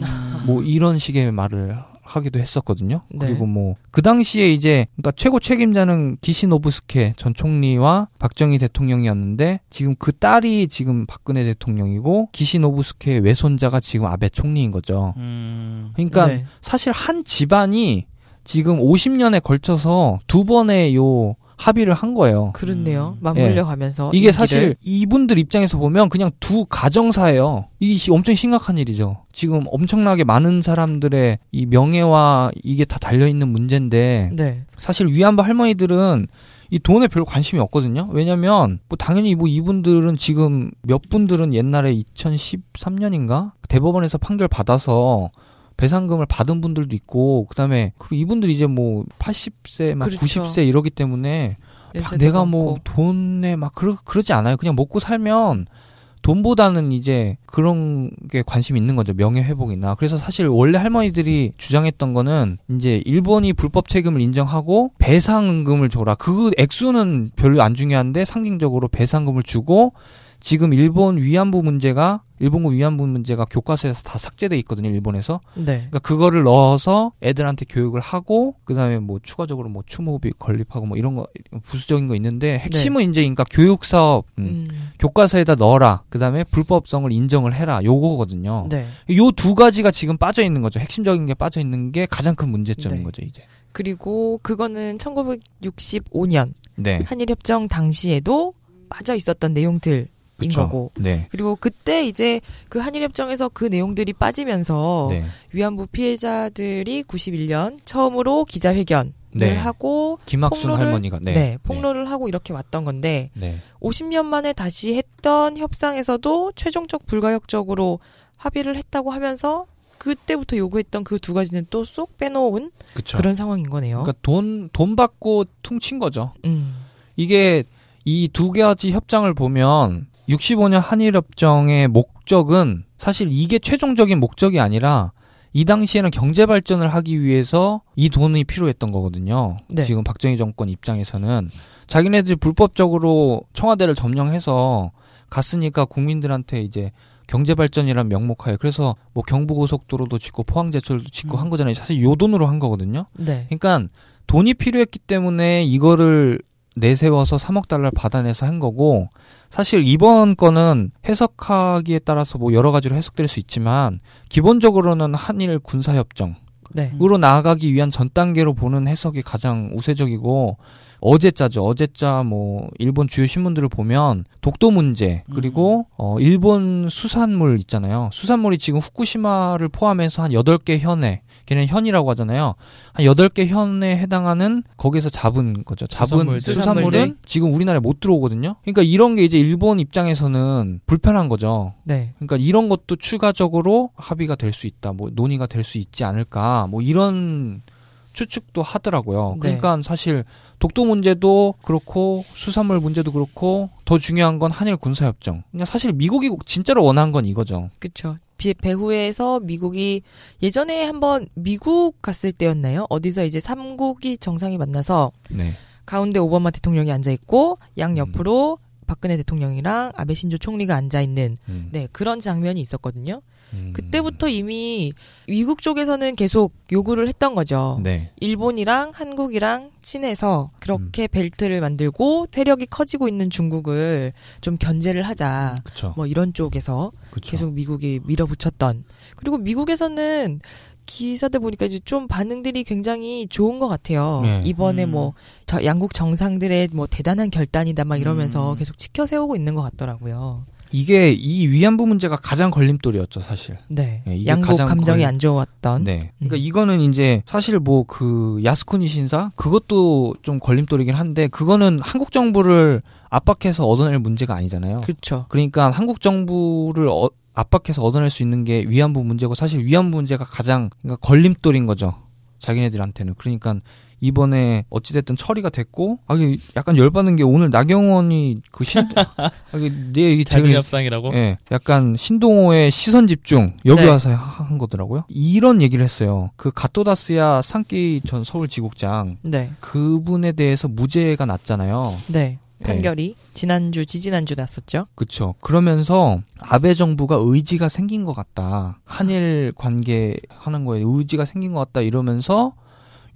뭐 이런 식의 말을 하기도 했었거든요. 네. 그리고 뭐 그 당시에 이제 그러니까 최고 책임자는 기시노부스케 전 총리와 박정희 대통령이었는데 지금 그 딸이 지금 박근혜 대통령이고 기시노부스케의 외손자가 지금 아베 총리인 거죠. 음. 그러니까 네. 사실 한 집안이 지금 50년에 걸쳐서 두 번의 요 합의를 한 거예요. 그렇네요. 음. 맞물려 가면서. 이게. 사실 이분들 입장에서 보면 그냥 두 가정사예요. 이게 시- 엄청 심각한 일이죠. 지금 엄청나게 많은 사람들의 이 명예와 이게 다 달려 있는 문제인데 문제인데 네. 사실 위안부 할머니들은 이 돈에 별로 관심이 없거든요. 왜냐면 뭐 당연히 뭐 이분들은 지금 몇 분들은 옛날에 2013년인가 대법원에서 판결 받아서 배상금을 받은 분들도 있고 그다음에 그리고 이분들 이제 뭐 80세 막 그렇죠. 90세 이러기 때문에 막 내가 뭐. 돈에 막 그러, 그러지 않아요. 그냥 먹고 살면 돈보다는 이제 그런 게 관심이 있는 거죠. 명예 회복이나. 그래서 사실 원래 할머니들이 주장했던 거는 이제 일본이 불법 책임을 인정하고 배상금을 줘라. 그 액수는 별로 안 중요한데 상징적으로 배상금을 주고 지금 일본 위안부 문제가 일본군 위안부 문제가 교과서에서 다 삭제돼 있거든요. 일본에서. 네. 그러니까 그거를 넣어서 애들한테 교육을 하고 그다음에 뭐 추가적으로 뭐 추모비 건립하고 뭐 이런 거 부수적인 거 있는데 핵심은 이제 그러니까 교육 사업 음, 음. 교과서에다 넣어라. 그다음에 불법성을 인정을 해라. 요거거든요. 네. 요두 가지가 지금 빠져 있는 거죠. 핵심적인 게 빠져 있는 게 가장 큰 문제점인 네. 거죠, 이제. 그리고 그거는 1965년 네. 한일 협정 당시에도 빠져 있었던 내용들 인. 거고. 네. 그리고 그때 이제 그 한일 협정에서 그 내용들이 빠지면서 네. 위안부 피해자들이 91년 처음으로 기자회견을 네. 하고 김학순 폭로를- 할머니가 네, 네. 폭로를 하고 이렇게 왔던 건데 네. 50년 만에 다시 했던 협상에서도 최종적 불가역적으로 합의를 했다고 하면서 그때부터 요구했던 그 두 가지는 또 쏙 빼놓은 그쵸. 그런 상황인 거네요. 그러니까 돈, 돈 받고 퉁친 거죠. 음. 이게 이 두 가지 협정을 보면 65년 한일협정의 목적은 사실 이게 최종적인 목적이 아니라 이 당시에는 경제 발전을 하기 위해서 이 돈이 필요했던 거거든요. 네. 지금 박정희 정권 입장에서는 자기네들이 불법적으로 청와대를 점령해서 갔으니까 국민들한테 이제 경제 발전이란 명목하에 그래서 뭐 경부고속도로도 짓고 포항제철도 짓고 음. 한 거잖아요. 사실 요 돈으로 한 거거든요. 네. 그러니까 돈이 필요했기 때문에 이거를 내세워서 3억 달러를 받아내서 한 거고 사실 이번 거는 해석하기에 따라서 뭐 여러 가지로 해석될 수 있지만 기본적으로는 한일 군사협정으로 네. 나아가기 위한 전 단계로 보는 해석이 가장 우세적이고 어제자죠. 어제자 뭐 일본 주요 신문들을 보면 독도 문제 그리고 어 일본 수산물 있잖아요. 수산물이 지금 후쿠시마를 포함해서 한 8개 현에 걔는 현이라고 하잖아요. 한 8개 현에 해당하는 거기서 잡은 거죠. 잡은 수산물들. 수산물은. 지금 우리나라에 못 들어오거든요. 그러니까 이런 게 이제 일본 입장에서는 불편한 거죠. 네. 그러니까 이런 것도 추가적으로 합의가 될 수 있다, 뭐 논의가 될 수 있지 않을까, 뭐 이런 추측도 하더라고요. 네. 그러니까 사실 독도 문제도 그렇고 수산물 문제도 그렇고 더 중요한 건 한일 군사협정. 그러니까 사실 미국이 진짜로 원한 건 이거죠. 비- 배후에서 미국이 예전에 한번 미국 갔을 때였나요? 어디서 이제 삼국이 정상이 만나서 네, 가운데 오바마 대통령이 앉아 있고 양 음. 옆으로 박근혜 대통령이랑 아베 신조 총리가 앉아 있는 음. 네 그런 장면이 있었거든요. 음. 그때부터 이미 미국 쪽에서는 계속 요구를 했던 거죠. 네. 일본이랑 한국이랑 친해서 음. 그렇게 벨트를 만들고 세력이 커지고 있는 중국을 좀 견제를 하자. 그쵸. 뭐 이런 쪽에서 그쵸. 계속 미국이 밀어붙였던. 그리고 미국에서는 기사들 보니까 이제 좀 반응들이 굉장히 좋은 것 같아요. 네. 이번에 음. 뭐저 양국 정상들의 뭐 대단한 결단이다 막 이러면서 음. 계속 치켜 세우고 있는 것 같더라고요. 이게 이 위안부 문제가 가장 걸림돌이었죠, 사실. 네, 네, 양국 가장 감정이 거의- 안 좋았던. 네. 그러니까 음. 이거는 이제 사실 뭐 그 야스쿠니 신사 그것도 좀 걸림돌이긴 한데 그거는 한국 정부를 압박해서 얻어낼 문제가 아니잖아요. 그렇죠. 그러니까 한국 정부를 어- 압박해서 얻어낼 수 있는 게 위안부 문제고 사실 위안부 문제가 가장 그러니까 걸림돌인 거죠. 자기네들한테는. 그러니까 이번에 어찌됐든 처리가 됐고 아 이게 약간 열받는 게 오늘 나경원이 그 신, [laughs] 아, 이게 내 이게 자기 제가 협상이라고? 예, 약간 신동호의 시선 집중 여기 네. 와서 하- 한 거더라고요. 이런 얘기를 했어요. 그 가토다스야 산기 전 서울지국장 네, 그분에 대해서 무죄가 났잖아요. 네. 예. 판결이 지난주 지지난주 났었죠. 그쵸. 그러면서 아베 정부가 의지가 생긴 것 같다. 한일 관계 하는 거에 의지가 생긴 것 같다 이러면서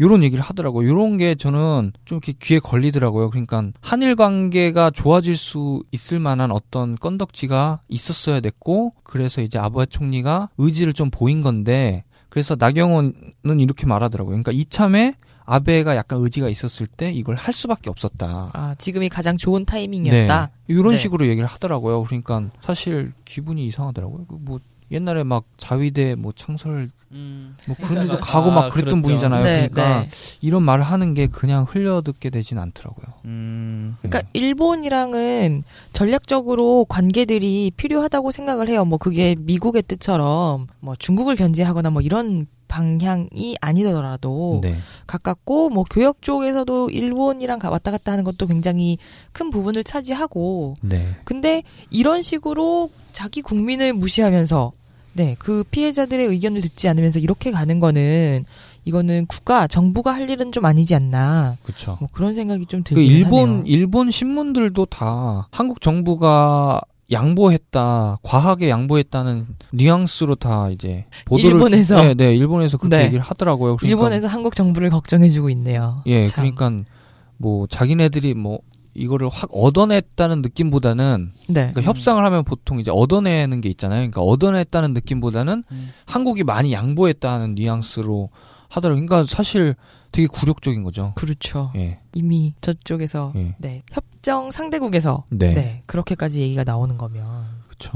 요런 얘기를 하더라고요. 요런 게 저는 좀 이렇게 귀에 걸리더라고요. 그러니까 한일 관계가 좋아질 수 있을 만한 어떤 건덕지가 있었어야 됐고 그래서 이제 아베 총리가 의지를 좀 보인 건데 그래서 나경원은 이렇게 말하더라고요. 그러니까 이참에 아베가 약간 의지가 있었을 때 이걸 할 수밖에 없었다. 아, 지금이 가장 좋은 타이밍이었다. 네. 이런 네. 식으로 얘기를 하더라고요. 그러니까 사실 기분이 이상하더라고요. 그뭐 옛날에 막 자위대 뭐 창설 음. 뭐 그런 데도 아, 가고 막 그랬던 그렇죠. 분이잖아요. 네, 그러니까 네. 이런 말을 하는 게 그냥 흘려듣게 되진 않더라고요. 음. 그러니까 네. 일본이랑은 전략적으로 관계들이 필요하다고 생각을 해요. 뭐 그게 미국의 뜻처럼 뭐 중국을 견제하거나 뭐 이런 방향이 아니더라도 네. 가깝고 뭐 교역 쪽에서도 일본이랑 가- 왔다 갔다 하는 것도 굉장히 큰 부분을 차지하고 네. 근데 이런 식으로 자기 국민을 무시하면서 네, 그 피해자들의 의견을 듣지 않으면서 이렇게 가는 거는 이거는 국가 정부가 할 일은 좀 아니지 않나. 그렇죠. 뭐 그런 생각이 좀그 들긴 일본 하네요. 일본 신문들도 다 한국 정부가 양보했다, 과하게 양보했다는 뉘앙스로 다 이제 보도를 일본에서? 네, 네, 일본에서 그렇게 네. 얘기를 하더라고요. 그러니까 일본에서 한국 정부를 걱정해주고 있네요. 예, 참. 그러니까 뭐 자기네들이 뭐 이거를 확 얻어냈다는 느낌보다는 네. 그러니까 협상을 하면 보통 이제 얻어내는 게 있잖아요. 그러니까 얻어냈다는 느낌보다는 음. 한국이 많이 양보했다는 뉘앙스로 하더라고요. 그러니까 사실 되게 굴욕적인 거죠. 그렇죠. 예, 이미 저쪽에서 예, 네 협정 상대국에서 네, 네. 그렇게까지 얘기가 나오는 거면 그렇죠.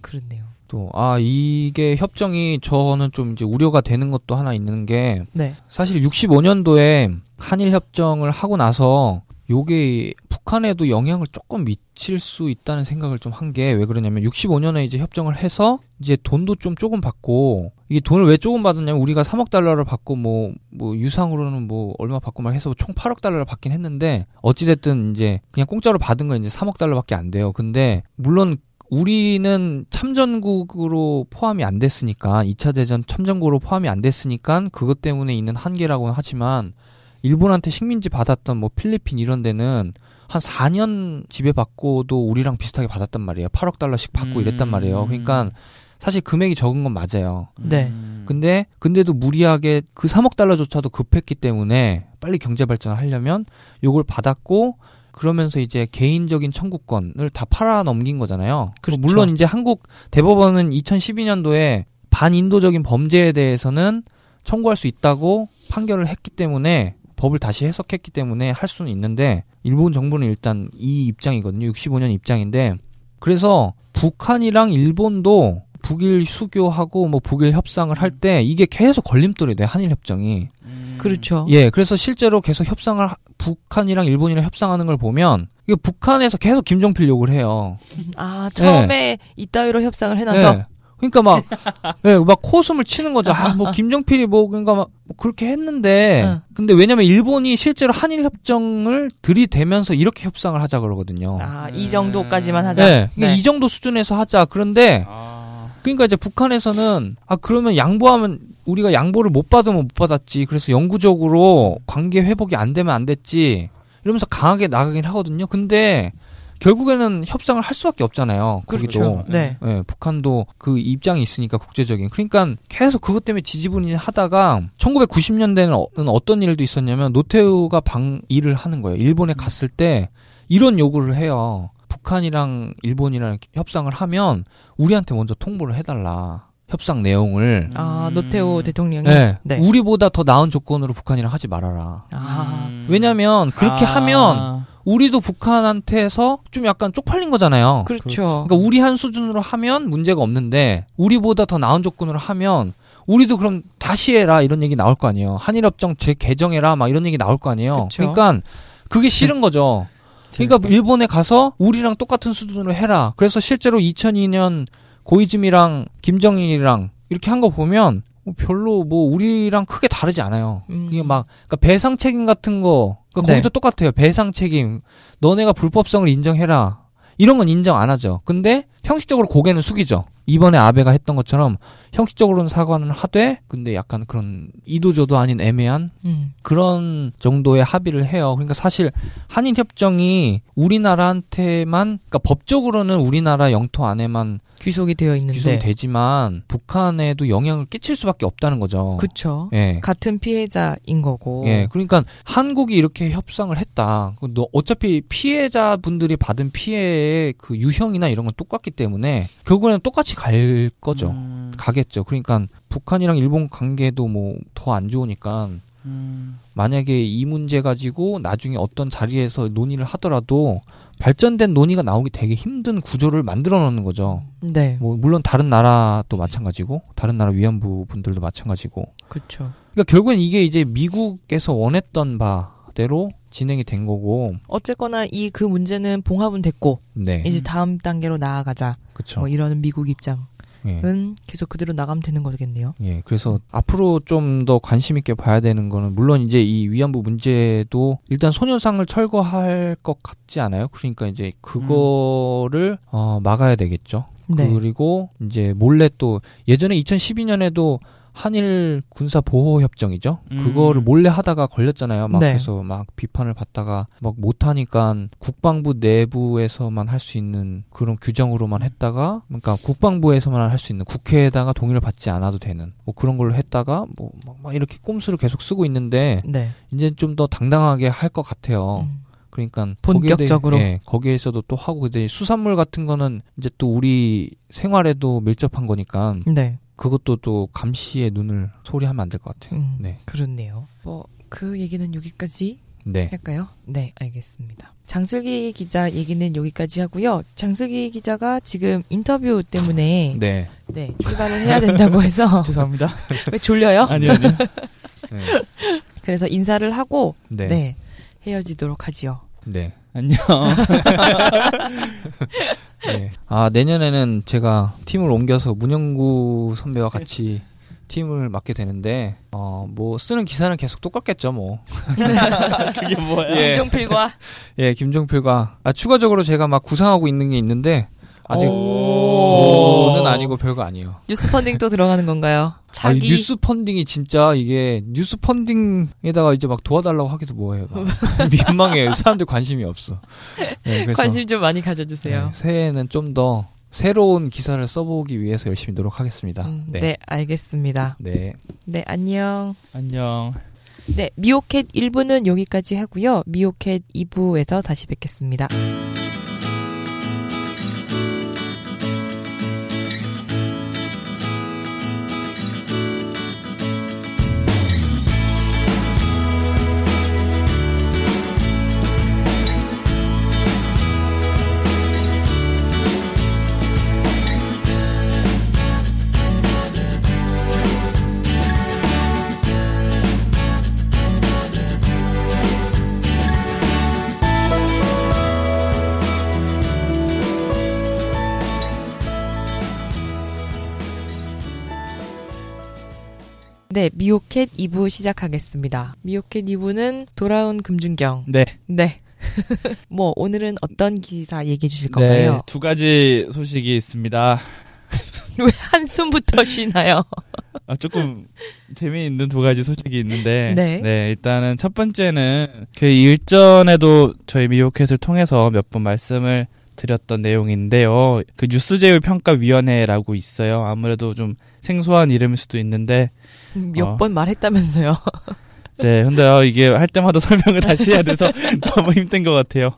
그렇네요. 또 아 이게 협정이 저는 좀 이제 우려가 되는 것도 하나 있는 게 네. 사실 65년도에 한일 협정을 하고 나서 요게 북한에도 영향을 조금 미칠 수 있다는 생각을 좀 한 게 왜 그러냐면 65년에 이제 협정을 해서 이제 돈도 좀 조금 받고 이게 돈을 왜 조금 받았냐면 우리가 3억 달러를 받고 뭐 뭐 유상으로는 뭐 얼마 받고 막 해서 총 8억 달러를 받긴 했는데 어찌 됐든 이제 그냥 공짜로 받은 건 이제 3억 달러밖에 안 돼요. 근데 물론 우리는 참전국으로 포함이 안 됐으니까 2차 대전 참전국으로 포함이 안 됐으니까 그것 때문에 있는 한계라고는 하지만 일본한테 식민지 받았던 뭐 필리핀 이런 데는 한 4년 지배받고도 우리랑 비슷하게 받았단 말이에요. 8억 달러씩 받고 음. 이랬단 말이에요. 그러니까 사실 금액이 적은 건 맞아요. 네. 음. 근데 근데도 무리하게 그 3억 달러조차도 급했기 때문에 빨리 경제 발전을 하려면 요걸 받았고 그러면서 이제 개인적인 청구권을 다 팔아 넘긴 거잖아요. 그렇죠. 물론 이제 한국 대법원은 2012년도에 반인도적인 범죄에 대해서는 청구할 수 있다고 판결을 했기 때문에 법을 다시 해석했기 때문에 할 수는 있는데 일본 정부는 일단 이 입장이거든요. 65년 입장인데 그래서 북한이랑 일본도 북일 수교하고 뭐 북일 협상을 할 때 이게 계속 걸림돌이 돼 한일 협정이. 음. 그렇죠. 예, 그래서 실제로 계속 협상을 하- 북한이랑 일본이랑 협상하는 걸 보면 이게 북한에서 계속 김정필 욕을 해요. 아 처음에 이따위로 협상을 해놔서 예. 그러니까 막, 예, 막 코숨을 치는 거죠. 아, 뭐 김정필이 뭐 그러니까 막 뭐 그렇게 했는데, 응. 근데 왜냐면 일본이 실제로 한일 협정을 들이대면서 이렇게 협상을 하자 그러거든요. 아, 음. 이 정도까지만 하자. 네, 그러니까 이 정도 수준에서 하자. 그런데 아. 그러니까 이제 북한에서는 아 그러면 양보하면 우리가 양보를 못 받으면 못 받았지. 그래서 영구적으로 관계 회복이 안 되면 안 됐지. 이러면서 강하게 나가긴 하거든요. 근데 결국에는 협상을 할 수밖에 없잖아요. 거기도. 그렇죠. 네. 예, 북한도 그 입장이 있으니까 국제적인. 그러니까 계속 그것 때문에 지지분이 하다가 1990년대는 어떤 일도 있었냐면 노태우가 방 일을 하는 거예요. 일본에 갔을 때 이런 요구를 해요. 북한이랑 일본이랑 협상을 하면 우리한테 먼저 통보를 해달라. 협상 내용을. 아, 음. 노태우 대통령이. 네. 네. 우리보다 더 나은 조건으로 북한이랑 하지 말아라. 아, 음. 왜냐면 그렇게 아. 하면 우리도 북한한테서 좀 약간 쪽팔린 거잖아요. 그렇죠. 그러니까 우리 한 수준으로 하면 문제가 없는데 우리보다 더 나은 조건으로 하면 우리도 그럼 다시 해라 이런 얘기 나올 거 아니에요. 한일협정 재개정해라 막 이런 얘기 나올 거 아니에요. 그쵸. 그러니까 그게 싫은 거죠. 그러니까 일본에 가서 우리랑 똑같은 수준으로 해라. 그래서 실제로 2002년 고이즈미랑 김정일이랑 이렇게 한 거 보면 뭐 별로 뭐 우리랑 크게 다르지 않아요. 음. 그게 막 그러니까 배상 책임 같은 거 그러니까 네. 거기도 똑같아요. 배상 책임 너네가 불법성을 인정해라. 이런 건 인정 안 하죠. 근데 형식적으로 고개는 숙이죠. 이번에 아베가 했던 것처럼 형식적으로는 사과는 하되 근데 약간 그런 이도저도 아닌 애매한 음. 그런 정도의 합의를 해요. 그러니까 사실 한일 협정이 우리나라한테만 그러니까 법적으로는 우리나라 영토 안에만 귀속이 되어 있는데. 기소되지만 북한에도 영향을 끼칠 수밖에 없다는 거죠. 그쵸. 예. 같은 피해자인 거고. 예, 그러니까 한국이 이렇게 협상을 했다. 그너 어차피 피해자분들이 받은 피해의 그 유형이나 이런 건 똑같기 때문에 결국에는 똑같이 갈 거죠. 음. 가겠죠. 그러니까 북한이랑 일본 관계도 뭐 더 안 좋으니까 음. 만약에 이 문제 가지고 나중에 어떤 자리에서 논의를 하더라도 발전된 논의가 나오기 되게 힘든 구조를 만들어 놓는 거죠. 네. 뭐 물론 다른 나라도 마찬가지고 다른 나라 위안부 분들도 마찬가지고. 그쵸. 그러니까 결국엔 이게 이제 미국에서 원했던 바 대로 진행이 된 거고. 어쨌거나 이 그 문제는 봉합은 됐고 네. 이제 다음 단계로 나아가자. 그렇죠. 뭐 이러는 미국 입장 은 예. 계속 그대로 나가면 되는 거겠네요. 예. 그래서 앞으로 좀 더 관심 있게 봐야 되는 거는 물론 이제 이 위안부 문제도 일단 소녀상을 철거할 것 같지 않아요? 그러니까 이제 그거를 어 막아야 되겠죠. 네. 그리고 이제 몰래 또 예전에 2012년에도 한일 군사 보호 협정이죠. 음. 그거를 몰래 하다가 걸렸잖아요. 막 네. 그래서 막 비판을 받다가 막 못하니까 국방부 내부에서만 할 수 있는 그런 규정으로만 했다가 그러니까 국방부에서만 할 수 있는 국회에다가 동의를 받지 않아도 되는 뭐 그런 걸로 했다가 뭐 막 이렇게 꼼수를 계속 쓰고 있는데 네. 이제 좀 더 당당하게 할 것 같아요. 음. 그러니까 본격적으로? 거기에, 예, 거기에서도 또 하고 근데 수산물 같은 거는 이제 또 우리 생활에도 밀접한 거니까 네. 그것도 또 감시의 눈을 소리하면 안 될 것 같아요. 음, 네. 그렇네요. 뭐 그 얘기는 여기까지 네. 할까요? 네, 알겠습니다. 장슬기 기자 얘기는 여기까지 하고요. 장슬기 기자가 지금 인터뷰 때문에 네. 네, 휴가를 해야 된다고 해서 [laughs] 죄송합니다. [laughs] 왜 졸려요? 아니요, 아니요. 네. 그래서 인사를 하고 네. 네, 헤어지도록 하지요. 네. 안녕. [laughs] 네. 아, 내년에는 제가 팀을 옮겨서 문영구 선배와 같이 팀을 맡게 되는데, 어, 뭐, 쓰는 기사는 계속 똑같겠죠, 뭐. [laughs] 그게 뭐야? 예. 김종필과 예, 김종필과, 아, 추가적으로 제가 막 구상하고 있는 게 있는데, 아직, 오. 는 아니고 별거 아니에요. 뉴스 펀딩 또 들어가는 건가요? 아, 자기 이 뉴스 펀딩이 진짜 이게 뉴스 펀딩에다가 이제 막 도와달라고 하기도 뭐해요. 막. [laughs] 민망해요. 사람들 관심이 없어. 네, 그래서 관심 좀 많이 가져주세요. 네, 새해에는 좀 더 새로운 기사를 써보기 위해서 열심히 노력하겠습니다. 음, 네. 네. 알겠습니다. 네. 네, 안녕. 안녕. 네, 미오캣 1부는 여기까지 하고요. 미오캣 2부에서 다시 뵙겠습니다. 네, 미오캣 2부 시작하겠습니다. 미오캣 2부는 돌아온 금준경. 네. 네. [laughs] 뭐 오늘은 어떤 기사 얘기해 주실 네. 건가요? 두 가지 소식이 있습니다. [laughs] 왜 한숨부터 쉬나요? 아, 조금 재미있는 두 가지 소식이 있는데, 네. 일단은 첫 번째는 그 일전에도 저희 미오캣을 통해서 몇 번 말씀을 드렸던 내용인데요. 그 뉴스제휴 평가위원회라고 있어요. 아무래도 좀 생소한 이름일 수도 있는데, 몇 어. 번 말했다면서요. [laughs] 네, 근데 요 이게 할 때마다 설명을 다시 해야 돼서 [laughs] 너무 힘든 것 같아요.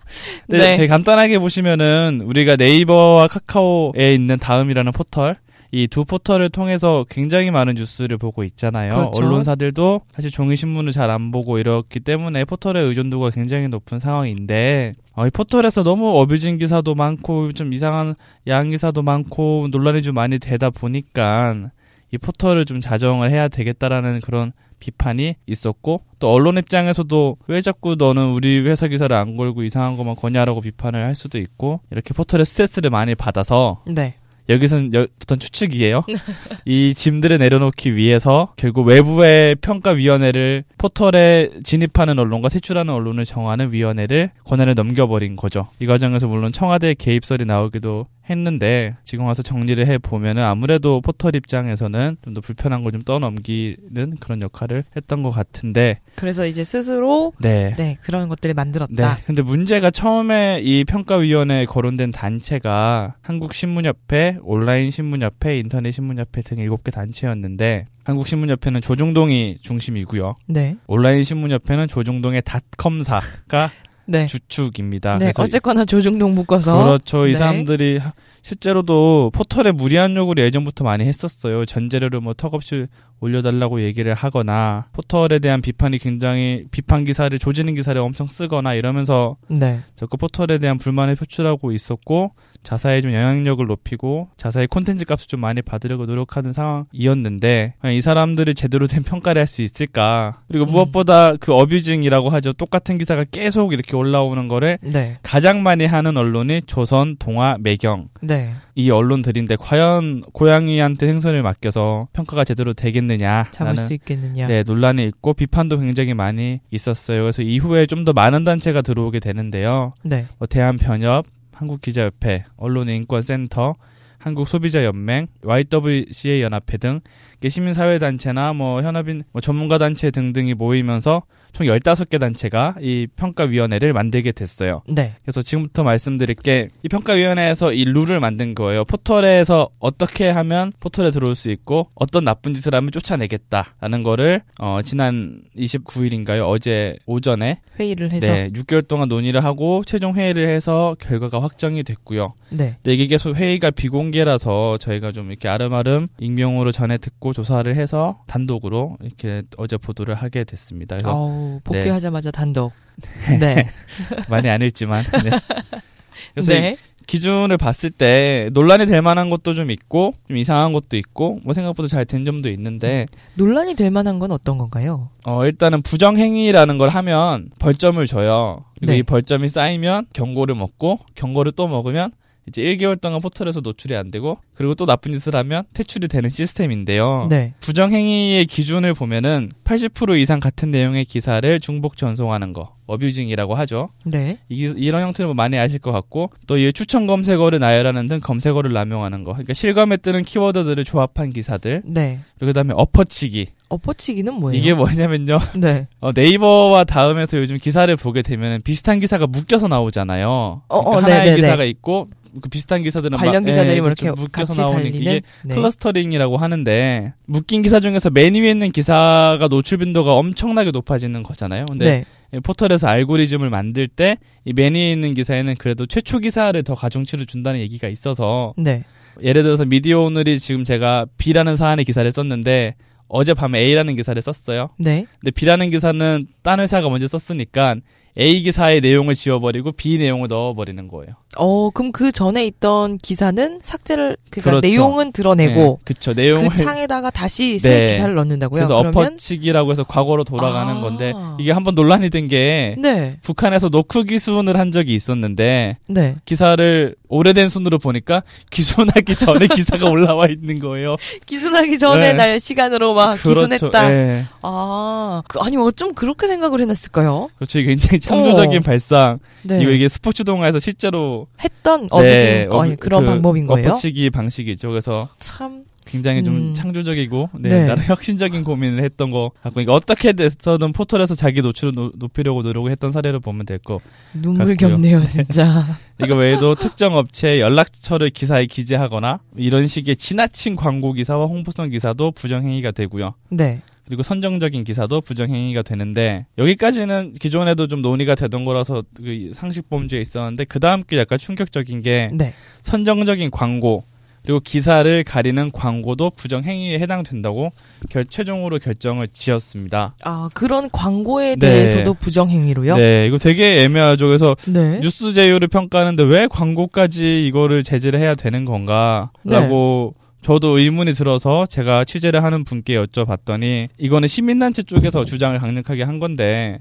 근데 네. 되게 간단하게 보시면은 우리가 네이버와 카카오에 있는 다음이라는 포털 이 두 포털을 통해서 굉장히 많은 뉴스를 보고 있잖아요. 그렇죠. 언론사들도 사실 종이 신문을 잘 안 보고 이렇기 때문에 포털의 의존도가 굉장히 높은 상황인데 어, 이 포털에서 너무 어뷰진 기사도 많고 좀 이상한 야한 기사도 많고 논란이 좀 많이 되다 보니까 이 포털을 좀 자정을 해야 되겠다라는 그런 비판이 있었고 또 언론 입장에서도 왜 자꾸 너는 우리 회사 기사를 안 걸고 이상한 것만 거냐라고 비판을 할 수도 있고 이렇게 포털에 스트레스를 많이 받아서 네. 여기선 부터 추측이에요. [laughs] 이 짐들을 내려놓기 위해서 결국 외부의 평가위원회를 포털에 진입하는 언론과 퇴출하는 언론을 정하는 위원회를 권한을 넘겨버린 거죠. 이 과정에서 물론 청와대 개입설이 나오기도 했는데 지금 와서 정리를 해 보면은 아무래도 포털 입장에서는 좀 더 불편한 걸 좀 떠넘기는 그런 역할을 했던 것 같은데 그래서 이제 스스로 네. 네 그런 것들을 네. 만들었다. 근데 문제가 처음에 이 평가위원회에 거론된 단체가 한국신문협회, 온라인신문협회, 인터넷신문협회 등 7개 단체였는데 한국신문협회는 조중동이 중심이고요. 네. 온라인신문협회는 조중동의 닷컴사가 [laughs] 네. 주축입니다. 네. 그래서 어쨌거나 조중동 묶어서 그렇죠. 이 네. 사람들이 하- 실제로도 포털에 무리한 요구를 예전부터 많이 했었어요. 전재료를 뭐 턱없이 올려달라고 얘기를 하거나 포털에 대한 비판이 굉장히 비판 기사를 조지는 기사를 엄청 쓰거나 이러면서 네. 자꾸 포털에 대한 불만을 표출하고 있었고 자사의 좀 영향력을 높이고 자사의 콘텐츠 값을 좀 많이 받으려고 노력하는 상황이었는데 이 사람들이 제대로 된 평가를 할 수 있을까 그리고 음. 무엇보다 그 어뷰징이라고 하죠 똑같은 기사가 계속 이렇게 올라오는 거를 네. 가장 많이 하는 언론이 조선, 동아, 매경 네. 이 언론들인데 과연 고양이한테 생선을 맡겨서 평가가 제대로 되겠 느냐 잡을 수 있겠느냐. 네, 논란이 있고 비판도 굉장히 많이 있었어요. 그래서 이후에 좀 더 많은 단체가 들어오게 되는데요. 네. 뭐 대한변협, 한국기자협회, 언론인권센터, 한국소비자연맹, YWCA 연합회 등 이게 시민사회 단체나 뭐 현업인 뭐 전문가 단체 등등이 모이면서 총 15개 단체가 이 평가위원회를 만들게 됐어요. 네. 그래서 지금부터 말씀드릴 게 이 평가위원회에서 이 룰을 만든 거예요. 포털에서 어떻게 하면 포털에 들어올 수 있고 어떤 나쁜 짓을 하면 쫓아내겠다라는 거를 어, 지난 29일인가요? 어제 오전에 회의를 해서 네, 6개월 동안 논의를 하고 최종 회의를 해서 결과가 확정이 됐고요. 네. 근데 이게 계속 회의가 비공개라서 저희가 좀 이렇게 아름아름 익명으로 전해 듣고 조사를 해서 단독으로 이렇게 어제 보도를 하게 됐습니다. 그래서 아우, 복귀하자마자 단독. 네. [laughs] 많이 안 읽지만 네. 그래서 이 네. 기준을 봤을 때 논란이 될 만한 것도 좀 있고 좀 이상한 것도 있고 뭐 생각보다 잘 된 점도 있는데 논란이 될 만한 건 어떤 건가요? 어 일단은 부정 행위라는 걸 하면 벌점을 줘요. 그리고 네. 이 벌점이 쌓이면 경고를 먹고 경고를 또 먹으면 이제 1개월 동안 포털에서 노출이 안 되고 그리고 또 나쁜 짓을 하면 퇴출이 되는 시스템인데요. 네. 부정행위의 기준을 보면은 80% 이상 같은 내용의 기사를 중복 전송하는 거 어뷰징이라고 하죠. 네. 이, 이런 형태를 뭐 많이 아실 것 같고 또 이 추천 검색어를 나열하는 등 검색어를 남용하는 거 그러니까 실검에 뜨는 키워드들을 조합한 기사들 네. 그리고 그다음에 엎어치기 엎어치기는 뭐예요? 이게 뭐냐면요 [laughs] 네. 어, 네이버와 다음에서 요즘 기사를 보게 되면 비슷한 기사가 묶여서 나오잖아요 어, 그러니까 어, 하나의 네네네. 기사가 있고 그 비슷한 기사들은 관련 막, 기사들이 예, 뭐 그렇죠. 이렇게 묶여서 나오는 이게 네. clustering이라고 하는데 묶인 기사 중에서 맨 위에 있는 기사가 노출 빈도가 엄청나게 높아지는 거잖아요 근데 네. 이 포털에서 알고리즘을 만들 때 이 맨 위에 있는 기사에는 그래도 최초 기사를 더 가중치를 준다는 얘기가 있어서 네. 예를 들어서 미디어 오늘이 지금 제가 B라는 사안의 기사를 썼는데 어젯밤에 A라는 기사를 썼어요. 네. 근데 B라는 기사는 딴 회사가 먼저 썼으니까 A 기사의 내용을 지워버리고 B 내용을 넣어버리는 거예요. 어, 그럼 그 전에 있던 기사는 삭제를 그러니까 그렇죠. 내용은 드러내고 그쵸 내용을 그 창에다가 다시 [laughs] 새 네. 기사를 넣는다고요? 그래서 그러면 엎어치기라고 해서 과거로 돌아가는 아. 건데 이게 한번 논란이 된게 네. 북한에서 노크 기순을 한 적이 있었는데 네. 기사를 오래된 순으로 보니까 귀순하기 전에 [laughs] 기사가 올라와 있는 거예요. 귀순하기 전에 네. 날 시간으로 막 그렇죠. 귀순했다. 예. 아, 그, 아니 어쩜 그렇게 생각을 해놨을까요? 그렇죠. 굉장히 창조적인 어. 발상. 네. 이거 이게 스포츠동아에서 실제로 했던 abusing 네, 어, 그런 그 방법인 거예요. 엎어치기 방식이죠. 그래서 참 굉장히 좀 음. 창조적이고 네, 네. 나름 혁신적인 고민을 했던 거 같고 이게 어떻게 됐든 포털에서 자기 노출을 노- 높이려고 노력을 했던 사례를 보면 될 거. 눈물 같고요. 겹네요, 진짜. [laughs] 이거 외에도 특정 업체의 연락처를 기사에 기재하거나 이런 식의 지나친 광고 기사와 홍보성 기사도 부정행위가 되고요. 네. 그리고 선정적인 기사도 부정행위가 되는데 여기까지는 기존에도 좀 논의가 되던 거라서 그 상식 범죄에 있었는데 그 다음 게 약간 충격적인 게 네. 선정적인 광고 그리고 기사를 가리는 광고도 부정 행위에 해당된다고 결, 최종으로 결정을 지었습니다. 아, 그런 광고에 네. 대해서도 부정 행위로요? 네, 이거 되게 애매하죠. 그래서 네. 뉴스 제휴를 평가하는데 왜 광고까지 이거를 제재를 해야 되는 건가? 네. 라고 저도 의문이 들어서 제가 취재를 하는 분께 여쭤봤더니 이거는 시민단체 쪽에서 주장을 강력하게 한 건데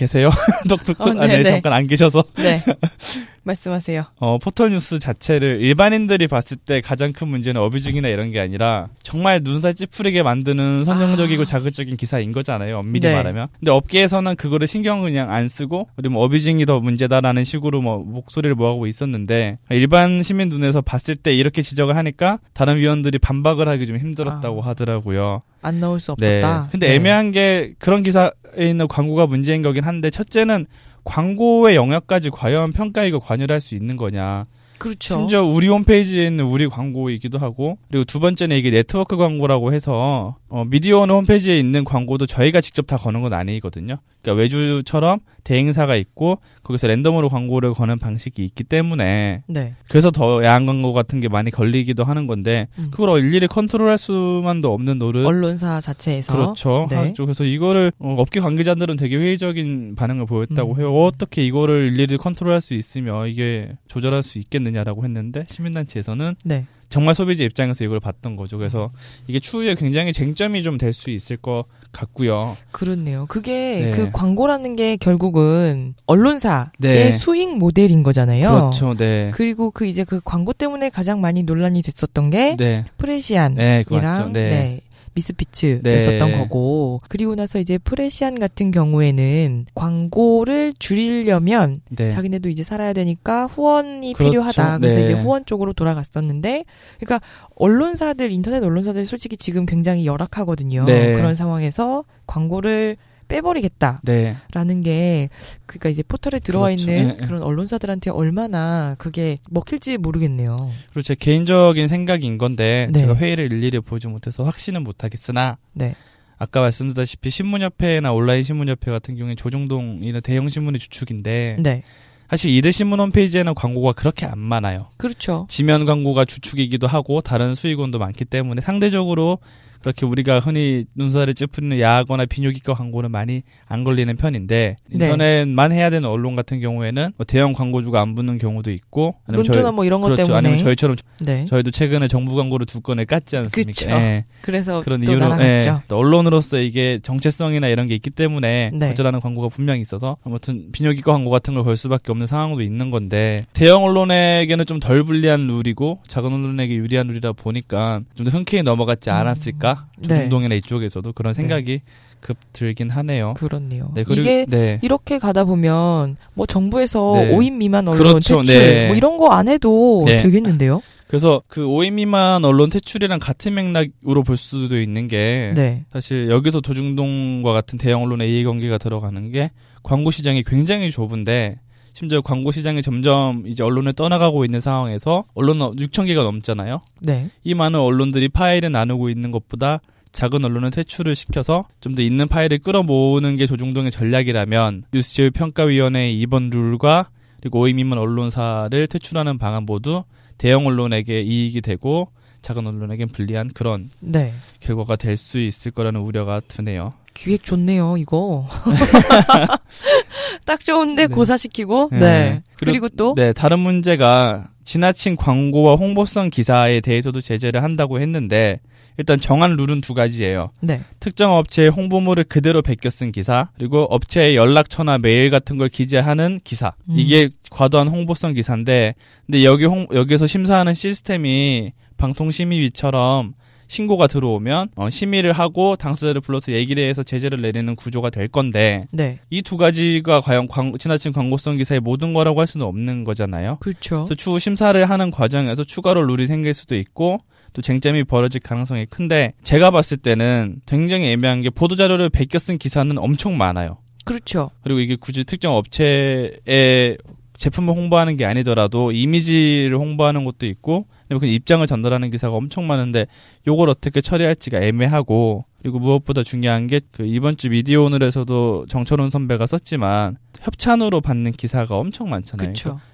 계세요? [laughs] 똑똑똑. 어, 아, 네, 네, 네. 잠깐 안 계셔서. 네. [laughs] 말씀하세요. 어, 포털 뉴스 자체를 일반인들이 봤을 때 가장 큰 문제는 어뷰징이나 이런 게 아니라 정말 눈살 찌푸리게 만드는 선정적이고 아. 자극적인 기사인 거잖아요. 엄밀히 네. 말하면. 근데 업계에서는 그거를 신경을 그냥 안 쓰고 우리 뭐 어뷰징이 더 문제다라는 식으로 뭐 목소리를 모아오고 있었는데 일반 시민 눈에서 봤을 때 이렇게 지적을 하니까 다른 위원들이 반박을 하기 좀 힘들었다고 아. 하더라고요. 안 나올 수 네. 없었다. 근데 네. 애매한 게 그런 기사에 있는 광고가 문제인 거긴 한데 첫째는 광고의 영역까지 과연 평가이고 관여를 할 수 있는 거냐. 그렇죠. 심지어 우리 홈페이지에 있는 우리 광고이기도 하고 그리고 두 번째는 이게 네트워크 광고라고 해서 어, 미디어오너 홈페이지에 있는 광고도 저희가 직접 다 거는 건 아니거든요. 그러니까 외주처럼 대행사가 있고 거기서 랜덤으로 광고를 거는 방식이 있기 때문에 네. 그래서 더 야한 광고 같은 게 많이 걸리기도 하는 건데 음. 그걸 일일이 컨트롤할 수만도 없는 노릇 언론사 자체에서 그렇죠. 네. 하죠. 그래서 이거를 어, 업계 관계자들은 되게 회의적인 반응을 보였다고 음. 해요. 어떻게 이거를 일일이 컨트롤할 수 있으며 이게 조절할 수 있겠느냐라고 했는데 시민단체에서는 네. 정말 소비자 입장에서 이걸 봤던 거죠. 그래서 이게 추후에 굉장히 쟁점이 좀 될 수 있을 것 같고요. 그렇네요. 그게 네. 그 광고라는 게 결국은 언론사의 네. 수익 모델인 거잖아요. 그렇죠. 네. 그리고 그 이제 그 광고 때문에 가장 많이 논란이 됐었던 게 네. 프레시안이랑 네, 맞죠. 네. 네. 미스피츠였었던 네. 거고 그리고 나서 이제 프레시안 같은 경우에는 광고를 줄이려면 네. 자기네도 이제 살아야 되니까 후원이 그렇죠. 필요하다. 그래서 네. 이제 후원 쪽으로 돌아갔었는데, 그러니까 언론사들 인터넷 언론사들 솔직히 지금 굉장히 열악하거든요. 네. 그런 상황에서 광고를 빼버리겠다라는 네. 게 그러니까 이제 포털에 들어와 그렇죠. 있는 네, 네. 그런 언론사들한테 얼마나 그게 먹힐지 모르겠네요. 그리고 제 개인적인 생각인 건데 네. 제가 회의를 일일이 보지 못해서 확신은 못하겠으나 네. 아까 말씀드렸다시피 신문협회나 온라인 신문협회 같은 경우에 조중동 이런 대형 신문의 주축인데 네. 사실 이들 신문 홈페이지에는 광고가 그렇게 안 많아요. 그렇죠. 지면 광고가 주축이기도 하고 다른 수익원도 많기 때문에 상대적으로 그렇게 우리가 흔히 눈살을 찌푸리는 야하거나 비뇨기과 광고는 많이 안 걸리는 편인데 네. 인터넷만 해야 되는 언론 같은 경우에는 뭐 대형 광고주가 안 붙는 경우도 있고 아니면 논조나 저희- 뭐 이런 것 그렇죠. 때문에 아니면 저희처럼 네. 저희도 최근에 정부 광고를 두 건을 깠지 않습니까? 예. 그래서 그런 또 이유로. 예, 또 언론으로서 이게 정체성이나 이런 게 있기 때문에 네. 거절하는 광고가 분명히 있어서 아무튼 비뇨기과 광고 같은 걸 걸 수밖에 없는 상황도 있는 건데 대형 언론에게는 좀 덜 불리한 룰이고 작은 언론에게 유리한 룰이다 보니까 좀 더 흔쾌히 넘어갔지 않았을까 네. 조중동이나 이쪽에서도 그런 생각이 급 들긴 하네요. 그렇네요. 네, 그리고 이게 네. 이렇게 가다 보면 뭐 정부에서 네. 5인 미만 언론 그렇죠. 퇴출 네. 뭐 이런 거 안 해도 네. 되겠는데요? 그래서 그 5인 미만 언론 퇴출이랑 같은 맥락으로 볼 수도 있는 게 네. 사실 여기서 조중동과 같은 대형 언론의 이해관계가 들어가는 게 광고 시장이 굉장히 좁은데 심지어 광고 시장이 점점 이제 언론을 떠나가고 있는 상황에서 언론 6천 개가 넘잖아요. 네. 이 많은 언론들이 파일을 나누고 있는 것보다 작은 언론을 퇴출을 시켜서 좀 더 있는 파일을 끌어모으는 게 조중동의 전략이라면 뉴스제휴 평가위원회의 이번 룰과 그리고 5인 미만 언론사를 퇴출하는 방안 모두 대형 언론에게 이익이 되고 작은 언론에겐 불리한 그런 네. 결과가 될 수 있을 거라는 우려가 드네요. 기획 좋네요, 이거. [laughs] 딱 좋은데 네. 고사시키고. 네. 네. 그리고, 또 네, 다른 문제가 지나친 광고와 홍보성 기사에 대해서도 제재를 한다고 했는데 일단 정한 룰은 두 가지예요. 네. 특정 업체의 홍보물을 그대로 베껴 쓴 기사, 그리고 업체의 연락처나 메일 같은 걸 기재하는 기사. 음. 이게 과도한 홍보성 기사인데, 근데 여기 홍, 여기서 심사하는 시스템이 방통심의위처럼 신고가 들어오면 어, 심의를 하고 당사자를 불러서 얘기를 해서 제재를 내리는 구조가 될 건데 네. 이 두 가지가 과연 광, 지나친 광고성 기사의 모든 거라고 할 수는 없는 거잖아요. 그렇죠. 그래서 추후 심사를 하는 과정에서 추가로 룰이 생길 수도 있고 또 쟁점이 벌어질 가능성이 큰데 제가 봤을 때는 굉장히 애매한 게 보도 자료를 베껴 쓴 기사는 엄청 많아요. 그렇죠. 그리고 이게 굳이 특정 업체의 제품을 홍보하는 게 아니더라도 이미지를 홍보하는 것도 있고 그 입장을 전달하는 기사가 엄청 많은데 요걸 어떻게 처리할지가 애매하고 그리고 무엇보다 중요한 게 그 이번 주 미디어 오늘에서도 정철훈 선배가 썼지만 협찬으로 받는 기사가 엄청 많잖아요.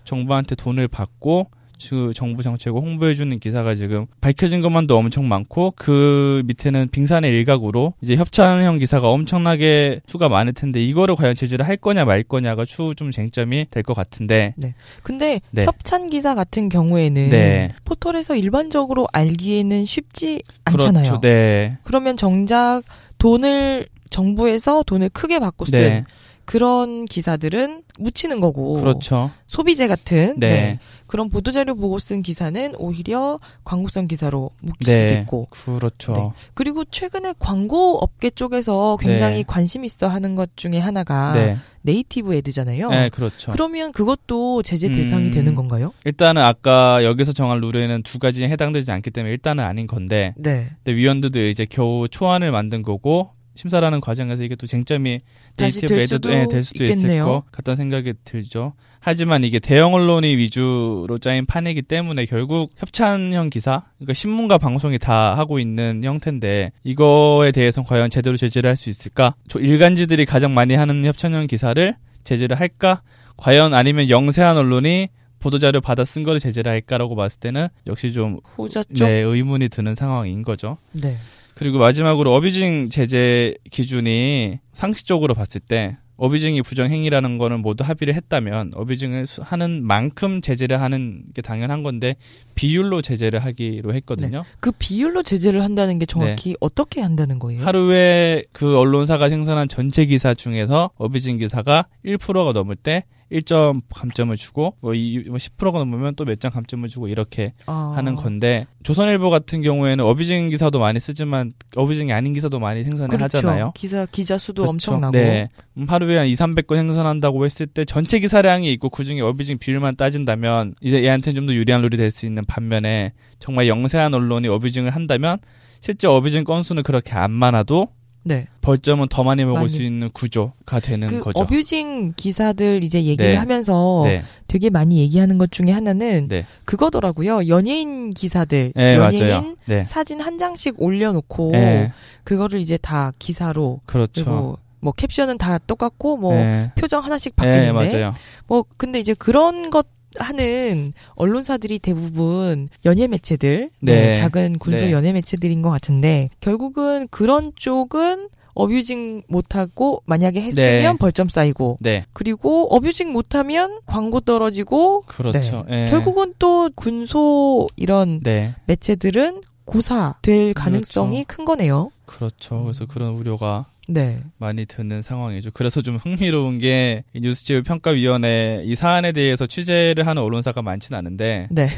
정부한테 돈을 받고 그 정부 정책을 홍보해주는 기사가 지금 밝혀진 것만도 엄청 많고 그 밑에는 빙산의 일각으로 이제 협찬형 기사가 엄청나게 수가 많을 텐데 이거를 과연 제재를 할 거냐 말 거냐가 추후 좀 쟁점이 될 것 같은데 근데 네. 협찬 기사 같은 경우에는 네. 포털에서 일반적으로 알기에는 쉽지 않잖아요. 그렇죠. 네. 그러면 정작 돈을 정부에서 돈을 크게 받고 쓴 네. 그런 기사들은 묻히는 거고 그렇죠. 소비재 같은 네. 네. 그런 보도자료 보고 쓴 기사는 오히려 광고성 기사로 묶일 수도 네. 있고 그렇죠. 네. 그리고 최근에 광고 업계 쪽에서 굉장히 네. 관심 있어 하는 것 중에 하나가 네. 네이티브 애드잖아요. 네, 그렇죠. 그러면 그것도 제재 대상이 음. 되는 건가요? 일단은 아까 여기서 정한 룰에는 두 가지에 해당되지 않기 때문에 일단은 아닌 건데 네. 근데 위원들도 이제 겨우 초안을 만든 거고 심사라는 과정에서 이게 또 쟁점이 네이티브 수도 예, 될 수도 있을 있겠네요. 것 같다는 생각이 들죠. 하지만 이게 대형 언론이 위주로 짜인 판이기 때문에 결국 협찬형 기사, 그러니까 신문과 방송이 다 하고 있는 형태인데 이거에 대해서는 과연 제대로 제재를 할 수 있을까? 저 일간지들이 가장 많이 하는 협찬형 기사를 제재를 할까? 과연 아니면 영세한 언론이 보도자료 받아 쓴 거를 제재를 할까라고 봤을 때는 역시 좀 후자 쪽. 네, 의문이 드는 상황인 거죠. 네. 그리고 마지막으로 어뷰징 제재 기준이 상식적으로 봤을 때 어뷰징이 부정행위라는 거는 모두 합의를 했다면 어뷰징을 수- 하는 만큼 제재를 하는 게 당연한 건데 비율로 제재를 하기로 했거든요. 그 비율로 제재를 한다는 게 정확히 어떻게 한다는 거예요? 네. 하루에 그 언론사가 생산한 전체 기사 중에서 어뷰징 기사가 1%가 넘을 때 1점 감점을 주고 뭐, 이, 뭐 10%가 넘으면 또몇점 감점을 주고 이렇게 아. 하는 건데 조선일보 같은 경우에는 어뷰징 기사도 많이 쓰지만 어뷰징이 아닌 기사도 많이 생산을 그렇죠. 하잖아요. 기사 기자 수도 그렇죠. 엄청나고. 네. 음, 하루에 한 2, 300건 생산한다고 했을 때 전체 기사량이 있고 그중에 어뷰징 비율만 따진다면 이제 얘한테는 좀 더 유리한 룰이 될 수 있는 반면에 정말 영세한 언론이 어뷰징을 한다면 실제 어뷰징 건수는 그렇게 안 많아도 네. 벌점은 더 많이 먹을 많이. 수 있는 구조가 되는 그 거죠. 어뷰징 기사들 이제 얘기를 네. 하면서 네. 되게 많이 얘기하는 것 중에 하나는 네. 그거더라고요. 연예인 기사들, 네, 연예인. 네. 사진 한 장씩 올려놓고 네. 그거를 이제 다 기사로 그렇죠. 그리고 뭐 캡션은 다 똑같고 뭐 네. 표정 하나씩 네, 바뀌는데 맞아요. 뭐 근데 이제 그런 것 하는 언론사들이 대부분 연예 매체들, 네, 네. 작은 군소 네. 연예 매체들인 것 같은데 결국은 그런 쪽은 어뷰징 못하고 만약에 했으면 네. 벌점 쌓이고 네. 그리고 어뷰징 못하면 광고 떨어지고 그렇죠. 예. 결국은 또 군소 이런 네. 매체들은 고사 될 가능성이 그렇죠. 큰 거네요. 그렇죠. 그래서 그런 우려가 네. 많이 드는 상황이죠. 그래서 좀 흥미로운 게이 뉴스지우 평가위원회 이 사안에 대해서 취재를 하는 언론사가 많지는 않은데 네.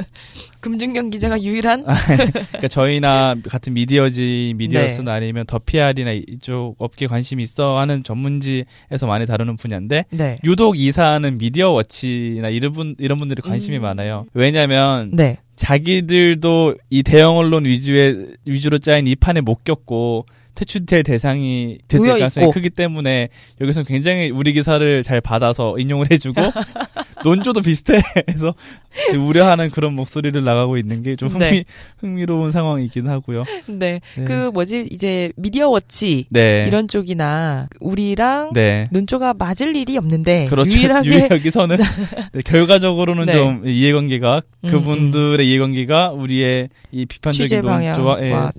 [laughs] 금준경 기자가 유일한 그러니까 저희나 같은 미디어지 미디어스나 네. 아니면 더 PR이나 이쪽 업계 관심 있어 하는 전문지에서 많이 다루는 분야인데 네. 유독 이 사안은 미디어 워치나 이런 분 이런 분들이 관심이 음. 많아요. 왜냐면 네. 자기들도 이 대형 언론 위주의 위주로 짜인 이 판에 못 겪고 퇴출될 대상이 될 가능성이. 크기 때문에 여기서 굉장히 우리 기사를 잘 받아서 인용을 해주고 [laughs] 논조도 비슷해서 우려하는 그런 목소리를 나가고 있는 게 좀 흥미 네. 흥미로운 상황이긴 하고요. 네. 네. 그 뭐지 이제 미디어 워치 네. 이런 쪽이나 우리랑 네. 논조가 맞을 일이 없는데 그렇죠. 유일하게 [laughs] 여기서는 [laughs] 네, 결과적으로는 네. 좀 이해관계가 음, 그분들의 이해관계가 우리의 이 비판적인 논조와 예, 방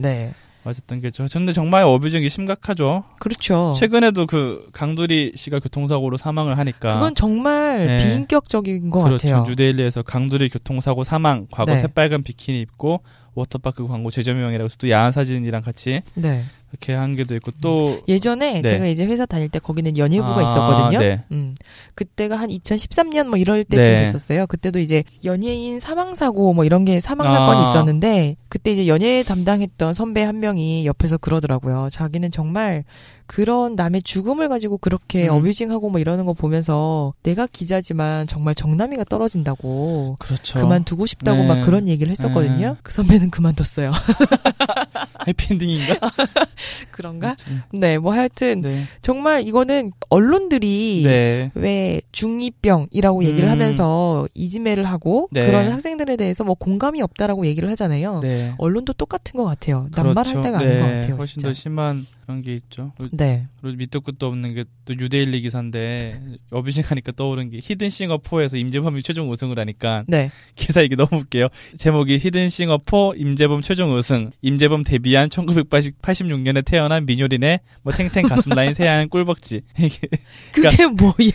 게 저. 근데 정말 어뷰징이 심각하죠. 그렇죠. 최근에도 그 강두리 씨가 교통사고로 사망을 하니까. 그건 정말 네. 비인격적인 것 그렇죠. 같아요. 뉴데일리에서 강두리 교통사고 사망, 과거 네. 새빨간 비키니 입고 워터파크 광고 재조명이라고 해서 또 야한 사진이랑 같이 네. 이렇게 한 게도 있고 또 예전에 네. 제가 이제 회사 다닐 때 거기는 연예부가 아, 있었거든요. 네. 음. 그때가 한 2013년 뭐 이럴 때쯤 네. 됐었어요. 그때도 이제 연예인 사망 사고 뭐 이런 게 사망 아. 사건이 있었는데 그때 이제 연예 담당했던 선배 한 명이 옆에서 그러더라고요. 자기는 정말 그런 남의 죽음을 가지고 그렇게 음. 어뷰징하고 뭐 이러는 거 보면서 내가 기자지만 정말 정남이가 떨어진다고 그렇죠. 그만두고 싶다고 네. 막 그런 얘기를 했었거든요. 네. 그 선배는 그만뒀어요. [laughs] 해피엔딩인가? [laughs] 그런가? 네, 뭐 하여튼 네. 정말 이거는 언론들이 네. 왜 중2병이라고 얘기를 음. 하면서 이지매를 하고 네. 그런 학생들에 대해서 뭐 공감이 없다라고 얘기를 하잖아요. 네. 언론도 똑같은 것 같아요. 남발할 그렇죠. 때가 네. 아닌 것 같아요. 훨씬 진짜. 더 심한 그런 게 있죠. 네. 그리고 밑도 끝도 없는 게또 뉴데일리 기사인데 abusing 하니까 떠오른 게 히든싱어 4에서 임재범이 최종 우승을 하니까 네. 기사 이게 너무 웃겨요. 제목이 히든싱어 4 임재범 최종 우승. 임재범 데뷔한 1986년에 태어난 민효린의 뭐 탱탱 가슴 라인 새하얀 꿀벅지. [laughs] 이게 그게 뭐야?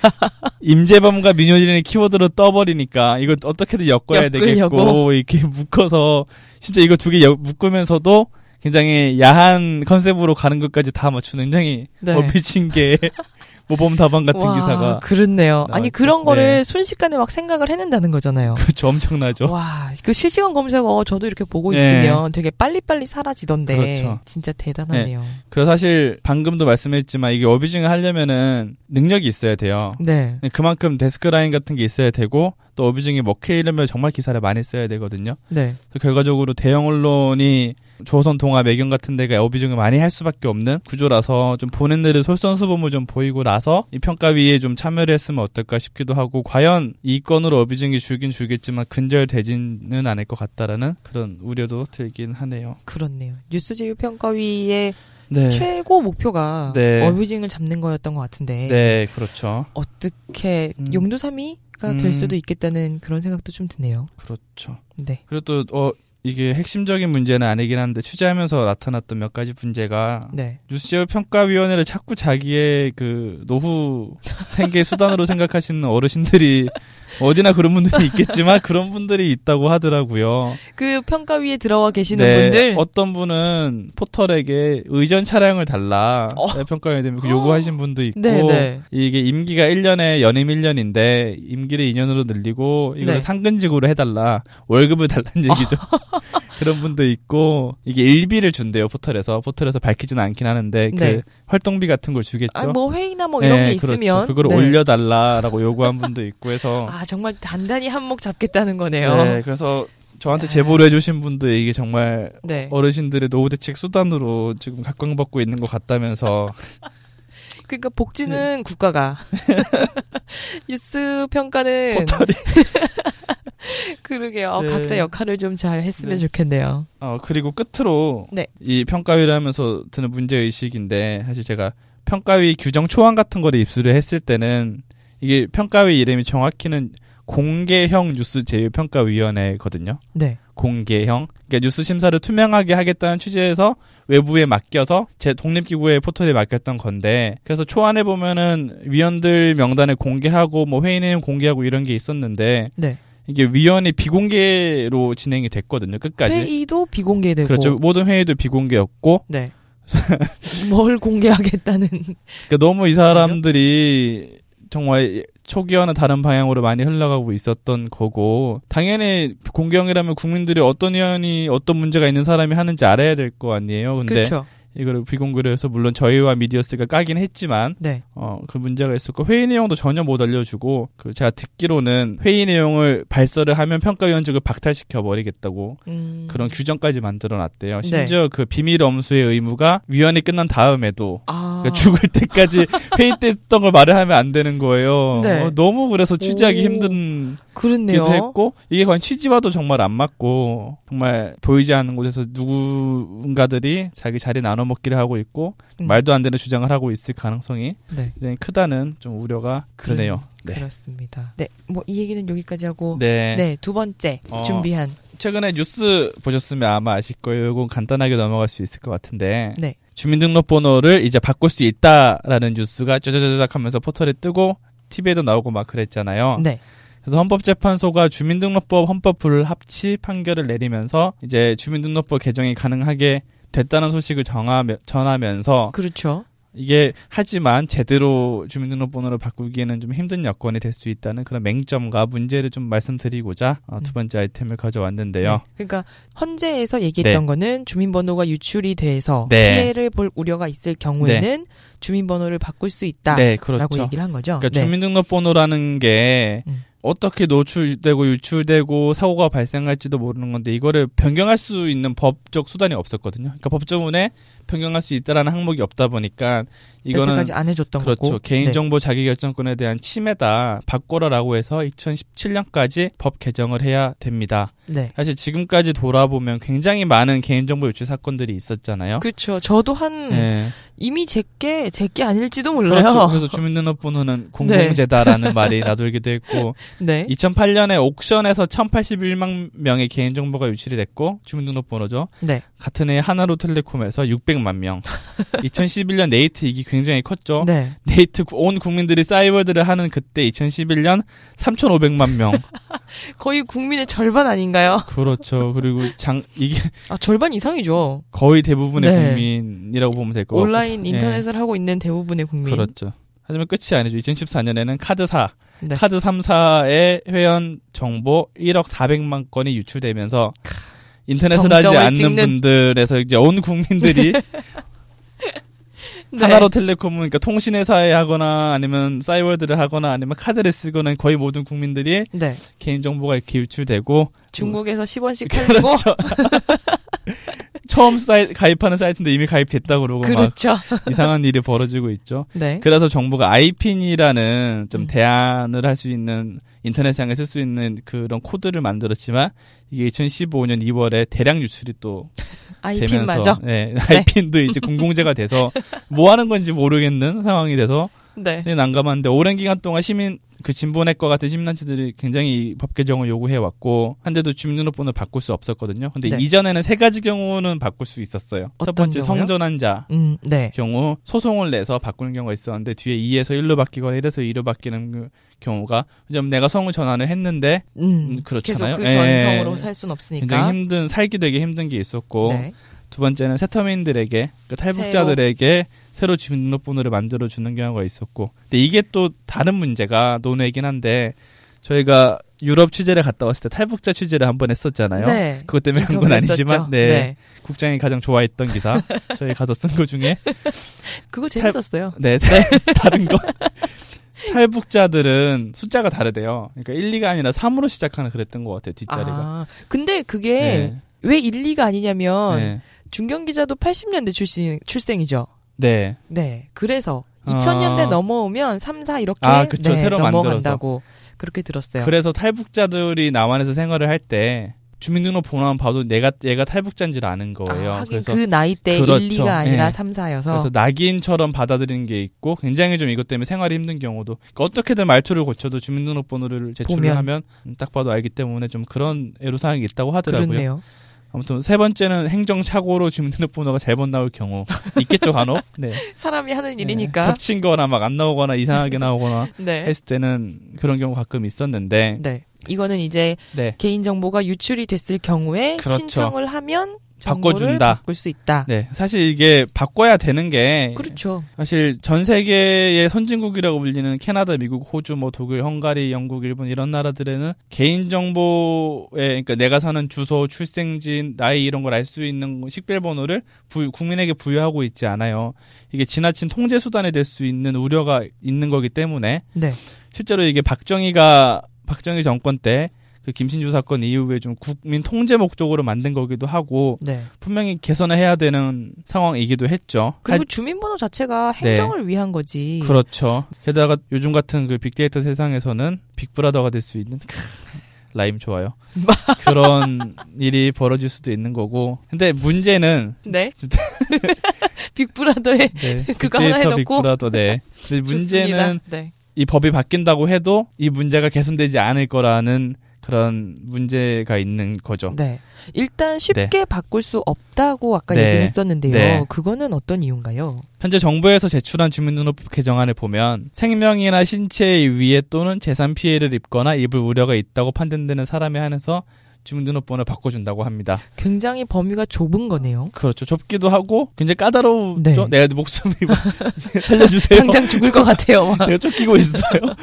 임재범과 민효린의 키워드로 떠버리니까 이거 어떻게든 엮어야 엮으려고? 되겠고 이렇게 묶어서 진짜 이거 두 개 묶으면서도 굉장히 야한 컨셉으로 가는 것까지 다 맞추는 굉장히 네. 어뷰징 게 [laughs] 모범 답안 같은 와, 기사가 그렇네요. 아니. 그런 거를 네. 순식간에 막 생각을 해낸다는 거잖아요. 그렇죠 엄청나죠. 와, 그 실시간 검색어 저도 이렇게 보고 네. 있으면 되게 빨리빨리 사라지던데 그렇죠. 진짜 대단하네요. 그래서 사실 방금도 말씀했지만 이게 어뷰징을 하려면은 능력이 있어야 돼요. 네. 그만큼 데스크 라인 같은 게 있어야 되고 또 어뷰징이 먹히려면 정말 기사를 많이 써야 되거든요. 네. 결과적으로 대형 언론이 조선 동아 매경 같은 데가 어뷰징을 많이 할 수밖에 없는 구조라서 좀 본인들의 솔선수범을 좀 보이고 나서 이 평가위에 좀 참여를 했으면 어떨까 싶기도 하고 과연 이 건으로 어뷰징이 줄긴 줄겠지만 근절되지는 않을 것 같다라는 그런 우려도 들긴 하네요. 그렇네요. 뉴스 제휴 평가위의 네. 최고 목표가 네. 어뷰징을 잡는 거였던 것 같은데 네, 그렇죠. 어떻게 음. 용두삼이가 될 음. 수도 있겠다는 그런 생각도 좀 드네요. 그렇죠. 네. 그리고 또, 어, 이게 핵심적인 문제는 아니긴 한데, 취재하면서 나타났던 몇 가지 문제가, 네. 뉴스제휴 평가위원회를 자꾸 자기의 그, 노후 생계 수단으로 생각하시는 어르신들이, [laughs] 어디나 그런 분들이 있겠지만, [laughs] 그런 분들이 있다고 하더라고요. 그 평가위에 들어와 계시는 네, 분들 어떤 분은 포털에게 의전 차량을 달라, 어. 평가위원회 그 요구하신 분도 있고, 네, 네. 이게 임기가 1년에 연임 1년인데 임기를 2년으로 늘리고 이걸 네. 상근직으로 해달라 월급을 달라는 얘기죠. [laughs] [laughs] 그런 분도 있고 이게 일비를 준대요 포털에서 포털에서 밝히지는 않긴 하는데 그 네. 활동비 같은 걸 주겠죠. 아, 뭐 회의나 뭐 이런 게 그렇죠. 있으면 그걸 네. 올려달라라고 요구한 분도 있고 해서 아 정말 단단히 한몫 잡겠다는 거네요. 네, 그래서 저한테 네. 제보를 해주신 분도 이게 정말 네. 어르신들의 노후 대책 수단으로 지금 각광받고 있는 것 같다면서 [laughs] 그러니까 복지는 국가가 [laughs] 뉴스 평가는 [laughs] 그러게요. 어, 네. 각자 역할을 좀 잘 했으면 네. 좋겠네요. 어, 그리고 끝으로 네. 이 평가위를 하면서 드는 문제 의식인데 사실 제가 평가위 규정 초안 같은 거를 입수를 했을 때는 이게 평가위 이름이 정확히는 공개형 뉴스 제휴 평가위원회거든요. 네. 공개형. 그러니까 뉴스 심사를 투명하게 하겠다는 취지에서 외부에 맡겨서 제 독립기구의 포털에 맡겼던 건데 그래서 초안에 보면은 위원들 명단을 공개하고 뭐 회의 내용 공개하고 이런 게 있었는데 네. 이게 위원회 비공개로 진행이 됐거든요. 끝까지. 회의도 비공개되고 그렇죠. 모든 회의도 비공개였고, 네. [laughs] 뭘 공개하겠다는 그러니까 너무 이 사람들이 정말 초기와는 다른 방향으로 많이 흘러가고 있었던 거고, 당연히 공개형이라면 국민들이 어떤 의원이 어떤 문제가 있는 사람이 하는지 알아야 될 거 아니에요. 근데 그렇죠. 이거를 비공개로 해서 물론 저희와 미디어스가 까긴 했지만, 네. 어, 그 문제가 있었고, 회의 내용도 전혀 못 알려주고, 그 제가 듣기로는 회의 내용을 발설을 하면 평가위원직을 박탈시켜 버리겠다고 음. 그런 규정까지 만들어 놨대요. 네. 심지어 그 비밀 엄수의 의무가 위원회 끝난 다음에도 아. 그러니까 죽을 때까지 [laughs] 회의 때 했던 걸 말을 하면 안 되는 거예요. 네. 어, 너무 그래서 취재하기 오. 힘든 그렇네요. 기도 했고 이게 과연 취지와도 정말 안 맞고 정말 보이지 않는 곳에서 누군가들이 자기 자리 나눠 나눠 먹기를 하고 있고 음. 말도 안 되는 주장을 하고 있을 가능성이 네. 굉장히 크다는 좀 우려가 드네요. 네. 그렇습니다. 네, 뭐 이 얘기는 여기까지 하고 네, 네. 두 번째 어. 준비한 최근에 뉴스 보셨으면 아마 아실 거예요. 이건 간단하게 넘어갈 수 있을 것 같은데 네. 주민등록번호를 이제 바꿀 수 있다라는 뉴스가 짜자자작 하면서 포털에 뜨고 TV에도 나오고 막 그랬잖아요. 네. 그래서 헌법재판소가 주민등록법 헌법 불합치 판결을 내리면서 이제 주민등록법 개정이 가능하게 됐다는 소식을 정하며, 전하면서 그렇죠. 이게 하지만 제대로 주민등록번호를 바꾸기에는 좀 힘든 여건이 될 수 있다는 그런 맹점과 문제를 좀 말씀드리고자 어, 두 음. 번째 아이템을 가져왔는데요. 네. 그러니까 헌재에서 얘기했던 네. 거는 주민번호가 유출이 돼서 네. 피해를 볼 우려가 있을 경우에는 주민번호를 바꿀 수 있다라고 네, 그렇죠. 얘기를 한 거죠. 그러니까 네. 주민등록번호라는 게 음. 어떻게 노출되고 유출되고 사고가 발생할지도 모르는 건데 이거를 변경할 수 있는 법적 수단이 없었거든요. 그러니까 법조문에 변경할 수 있다라는 항목이 없다 보니까 이거는 안 해줬던 그렇죠. 거고. 개인정보 자기결정권에 대한 침해다 바꿔라라고 해서 2017년까지 법 개정을 해야 됩니다. 네. 네. 사실 지금까지 돌아보면 굉장히 많은 개인정보 유출 사건들이 있었잖아요. 그렇죠. 저도 한 네. 이미 제게 제게 아닐지도 몰라요. 그렇죠. 그래서 주민등록번호는 [laughs] 공공재다라는 말이 나돌기도 했고 [laughs] 네. 2008년에 옥션에서 1081만 명의 개인정보가 유출이 됐고 주민등록번호죠. 네. 같은 해 하나로텔레콤에서 600만 명. [laughs] 2011년 네이트 이기 굉장히 컸죠. 네. 네이트 구- 온 국민들이 사이버드를 하는 그때 2011년 3,500만 명. [laughs] 거의 국민의 절반 아닌가요? 그렇죠. 그리고 장 이게 아, 절반 이상이죠. 거의 대부분의 네. 국민이라고 보면 될 것 같고. 온라인 예. 인터넷을 하고 있는 대부분의 국민. 그렇죠. 하지만 끝이 아니죠. 2014년에는 카드사, 네. 카드 3사의 회원 정보 1억 400만 건이 유출되면서 인터넷을 하지 않는 찍는- 분들에서 이제 온 국민들이 [laughs] 네. 하나로 텔레콤은 그러니까 통신회사에 하거나 아니면 싸이월드를 하거나 아니면 카드를 쓰거나 거의 모든 국민들이 네. 개인정보가 이렇게 유출되고 중국에서 10원씩 팔고 그렇죠. [laughs] [laughs] 처음 사이, 가입하는 사이트인데 이미 가입됐다고 그러고 막 그렇죠. [laughs] 이상한 일이 벌어지고 있죠. 네. 그래서 정부가 아이핀이라는 좀 음. 대안을 할 수 있는 인터넷상에 쓸 수 있는 그런 코드를 만들었지만 이게 2015년 2월에 대량 유출이 또 [laughs] 아이핀 되면서 맞아. 네, 아이핀도 이제 공공재가 돼서 [laughs] 뭐 하는 건지 모르겠는 상황이 돼서 네. 난감한데 오랜 기간 동안 시민 그 진보넷과 같은 시민단체들이 굉장히 이법 개정을 요구해 왔고 한데도 주민등록번호를 바꿀 수 없었거든요. 근데 네. 이전에는 세 가지 경우는 바꿀 수 있었어요. 첫 번째 경우요? 성전환 자 음, 네. 경우 소송을 내서 바꾸는 경우가 있었는데 뒤에 2에서 1로 바뀌거나 1에서 2로 바뀌는 그 경우가 왜냐면 내가 성을 전환을 했는데 음, 음, 그렇잖아요. 계속 그 예. 전성으로 살순 없으니까. 굉장히 힘든 살기 되게 힘든 게 있었고 네. 두 번째는 세터민들에게 그 탈북자들에게 새로 주민등록번호를 만들어 주는 경우가 있었고 근데 이게 또 다른 문제가 논외이긴 한데 저희가 유럽 취재를 갔다 왔을 때 탈북자 취재를 한 번 했었잖아요. 네. 그것 때문에 한 건. 아니지만 네. 국장이 가장 좋아했던 기사 [laughs] 저희 가서 쓴 거 중에 그거 재밌었어요. 네, [laughs] 다른 거 탈북자들은 숫자가 다르대요. 그러니까 1, 2가 아니라 3으로 시작하는 그랬던 것 같아요. 뒷자리가. 아, 근데 그게 네. 왜 1, 2가 아니냐면 네. 중경 기자도 80년대 출신 출생이죠. 네. 네. 그래서 아. 2000년대 넘어오면 3, 4 이렇게 아, 그쵸. 네, 새로 넘어간다고 그렇게 들었어요. 그래서 탈북자들이 남한에서 생활을 할 때 주민등록 번호만 봐도 내가 얘가 탈북자인 줄 아는 거예요. 아, 그래서 그 나이 때 그렇죠. 1, 2가 아니라 네. 3, 4여서 그래서 낙인처럼 받아들이는 게 있고 굉장히 좀 이것 때문에 생활이 힘든 경우도 그러니까 어떻게든 말투를 고쳐도 주민등록번호를 제출을 보면. 하면 딱 봐도 알기 때문에 좀 그런 애로사항이 있다고 하더라고요. 그렇네요. 아무튼 세 번째는 행정착오로 주민등록번호가 잘못 나올 경우 있겠죠 간혹. 네. [laughs] 사람이 하는 네. 일이니까. 겹친거나 막 안 나오거나 이상하게 [laughs] 나오거나 네. 했을 때는 그런 경우 가끔 있었는데 네. 이거는 이제 네. 개인 정보가 유출이 됐을 경우에 그렇죠. 신청을 하면 바꿔준다. 바꿀 수 있다. 네. 사실 이게 바꿔야 되는 게 그렇죠. 사실 전 세계의 선진국이라고 불리는 캐나다, 미국, 호주, 뭐 독일, 헝가리, 영국, 일본 이런 나라들에는 개인 정보에 그러니까 내가 사는 주소, 출생지, 나이 이런 걸 알 수 있는 식별번호를 부- 국민에게 부여하고 있지 않아요. 이게 지나친 통제 수단이 될 수 있는 우려가 있는 거기 때문에 네. 실제로 이게 박정희가 박정희 정권 때 그 김신주 사건 이후에 좀 국민 통제 목적으로 만든 거기도 하고 네. 분명히 개선을 해야 되는 상황이기도 했죠. 그리고 주민번호 자체가 네. 행정을 위한 거지. 그렇죠. 게다가 요즘 같은 그 빅데이터 세상에서는 빅브라더가 될 수 있는 크, 라임 좋아요. [laughs] 그런 일이 벌어질 수도 있는 거고. 근데 문제는 네. [laughs] [laughs] 빅브라더의 네. 그거 하나 해놓고? 빅브라더 네. 근데 문제는. 네. 이 법이 바뀐다고 해도 이 문제가 개선되지 않을 거라는 그런 문제가 있는 거죠. 네. 일단 쉽게 바꿀 수 없다고 아까 네. 얘기를 했었는데요. 네. 그거는 어떤 이유인가요? 현재 정부에서 제출한 주민등록법 개정안을 보면 생명이나 신체의 위해 또는 재산 피해를 입거나 입을 우려가 있다고 판단되는 사람에 한해서 주민등록번호를 바꿔준다고 합니다. 굉장히 범위가 좁은 거네요. 그렇죠. 좁기도 하고 굉장히 까다롭죠. 네. 내가 목숨 이거 살려주세요. 당장 죽을 것 같아요. 막. 내가 쫓기고 있어요.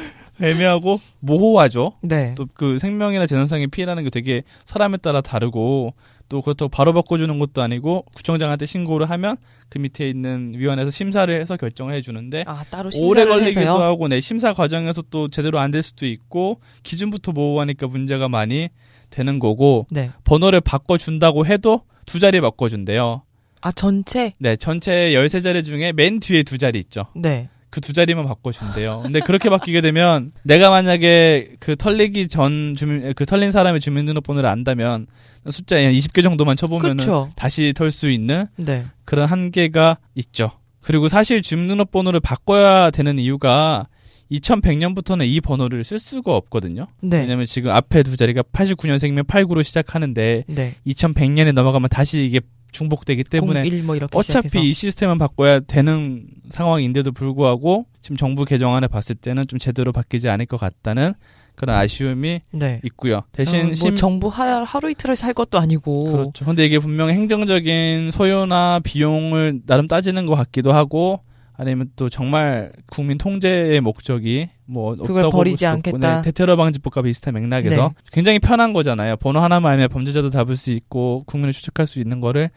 애매하고 모호하죠. 네. 또 그 생명이나 재산상의 피해라는 게 되게 사람에 따라 다르고 또 그렇다고 바로 바꿔주는 것도 아니고 구청장한테 신고를 하면 그 밑에 있는 위원회에서 심사를 해서 결정을 해주는데 아 따로 오래 심사를 걸리기도 해서요. 하고 네 심사 과정에서 또 제대로 안 될 수도 있고 기준부터 모호하니까 문제가 많이 되는 거고 네. 번호를 바꿔준다고 해도 두 자리 바꿔준대요. 아 전체. 네 전체 13자리 중에 맨 뒤에 두 자리 있죠. 네. 그 두 자리만 바꿔준대요. 근데 그렇게 바뀌게 되면 내가 만약에 그 털리기 전 주민 그 털린 사람의 주민등록번호를 안다면 숫자 한 20개 정도만 쳐보면은 그렇죠. 다시 털 수 있는 네. 그런 한계가 있죠. 그리고 사실 주민등록번호를 바꿔야 되는 이유가 2100년부터는 이 번호를 쓸 수가 없거든요. 네. 왜냐면 지금 앞에 두 자리가 89년생이면 89로 시작하는데 네. 2100년에 넘어가면 다시 이게 중복되기 때문에 01뭐 어차피 시작해서. 이 시스템은 바꿔야 되는 상황인데도 불구하고 지금 정부 개정안을 봤을 때는 좀 제대로 바뀌지 않을 것 같다는 그런 아쉬움이 네. 있고요. 대신 어, 뭐 심 정부 하, 하루 이틀을 살 것도 아니고. 그렇죠. 근데 이게 분명히 행정적인 소요나 비용을 나름 따지는 것 같기도 하고 아니면 또 정말 국민 통제의 목적이 뭐 그걸 버리지 않겠다. 네, 대테러 방지법과 비슷한 맥락에서 네. 굉장히 편한 거잖아요. 번호 하나만 알면 범죄자도 잡을 수 있고 국민을 추적할 수 있는 거를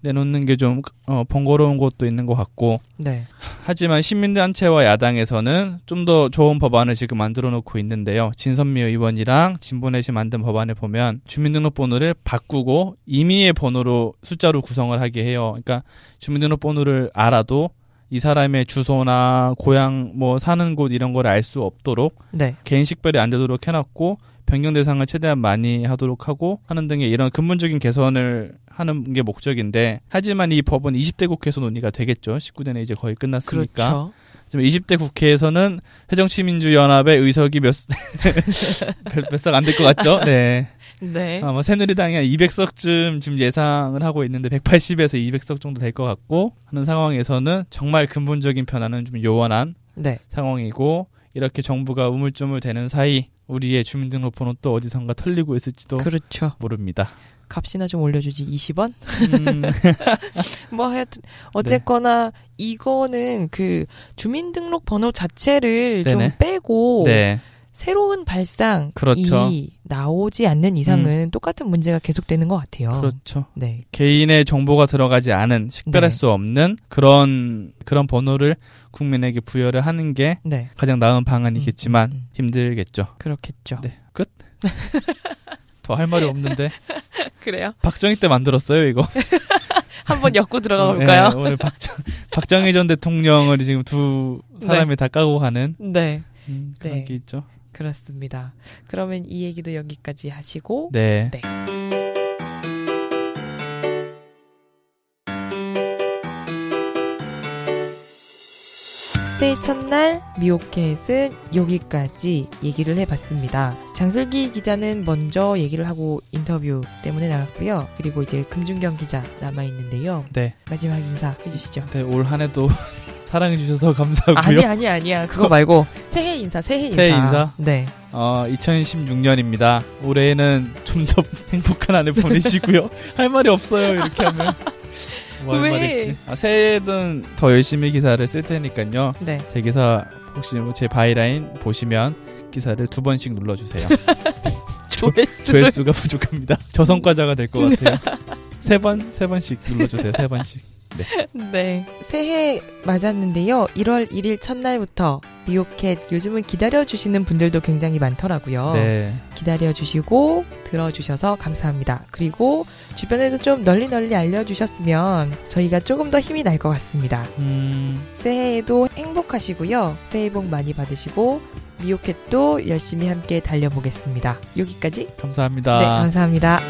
내놓는 게좀 어, 번거로운 것도 있는 것 같고 네. 하지만 시민단체와 야당에서는 좀 더 좋은 법안을 지금 만들어 놓고 있는데요. 진선미 의원이랑 진보넷이 만든 법안을 보면 주민등록번호를 바꾸고 임의의 번호로 숫자로 구성을 하게 해요. 그러니까 주민등록번호를 알아도 이 사람의 주소나 고향 뭐 사는 곳 이런 걸 알 수 없도록 네. 개인 식별이 안 되도록 해놨고 변경 대상을 최대한 많이 하도록 하고 하는 등의 이런 근본적인 개선을 하는 게 목적인데 하지만 이 법은 20대 국회에서 논의가 되겠죠. 19대는 이제 거의 끝났으니까. 그렇죠. 지금 20대 국회에서는 새정치민주연합의 의석이 몇, [laughs] 몇 석 안 될 것 같죠? 네. 네. 아마 새누리당이 한 200석쯤 지금 예상을 하고 있는데 180에서 200석 정도 될 것 같고 하는 상황에서는 정말 근본적인 변화는 좀 요원한 네. 상황이고 이렇게 정부가 우물쭈물 되는 사이 우리의 주민등록번호 또 어디선가 털리고 있을지도 그렇죠. 모릅니다. 값이나 좀 올려주지 20원? 음, [laughs] 뭐 하여튼 어쨌거나 이거는 그 주민등록 번호 자체를 좀 네네. 빼고 네. 새로운 발상이 그렇죠. 나오지 않는 이상은 똑같은 문제가 계속되는 것 같아요. 그렇죠. 네. 개인의 정보가 들어가지 않은 식별할 네. 수 없는 그런 그런 번호를 국민에게 부여를 하는 게 네. 가장 나은 방안이겠지만 음, 음, 음. 힘들겠죠. 그렇겠죠. 네. 끝. [laughs] 더 할 말이 없는데 [laughs] 그래요? 박정희 때 만들었어요 이거. [laughs] 한번 엮고 들어가 네, 볼까요? 오늘 박정 박정희 전 대통령을 지금 두 사람이 다 까고 가는 네. 음, 그런 네. 게 있죠. 그렇습니다. 그러면 이 얘기도 여기까지 하시고 네. 네. 새해 첫날 미오캣은 여기까지 얘기를 해봤습니다. 장슬기 기자는 먼저 얘기를 하고 인터뷰 때문에 나갔고요. 그리고 이제 금준경 기자 남아있는데요. 네. 마지막 인사 해주시죠. 네, 올 한 해도 사랑해 주셔서 감사하고요. 아니 아니 아니야 그거 말고 [laughs] 새해 인사 새해 인사. 새해 인사? 네. 어, 2016년입니다. 올해는 좀 더 [laughs] 행복한 한해 보내시고요. [laughs] 할 말이 없어요. 이렇게 하면. 뭐할 왜? 아, 새해에는 더 열심히 기사를 쓸 테니까요. 네. 제 기사 혹시 뭐제 byline 보시면 기사를 두 번씩 눌러주세요. 조회수. 조회수가 부족합니다. 저성과자가 될 것 같아요. 세 번, 세 번씩 눌러주세요. 세 번씩. [laughs] 네. 새해 맞았는데요. 1월 1일 첫날부터 미오캣 요즘은 기다려주시는 분들도 굉장히 많더라고요. 네. 기다려주시고 들어주셔서 감사합니다. 그리고 주변에서 좀 널리 널리 알려주셨으면 저희가 조금 더 힘이 날 것 같습니다. 음, 새해에도 행복하시고요. 새해 복 많이 받으시고 미오캣도 열심히 함께 달려보겠습니다. 여기까지. 감사합니다. 네, 감사합니다.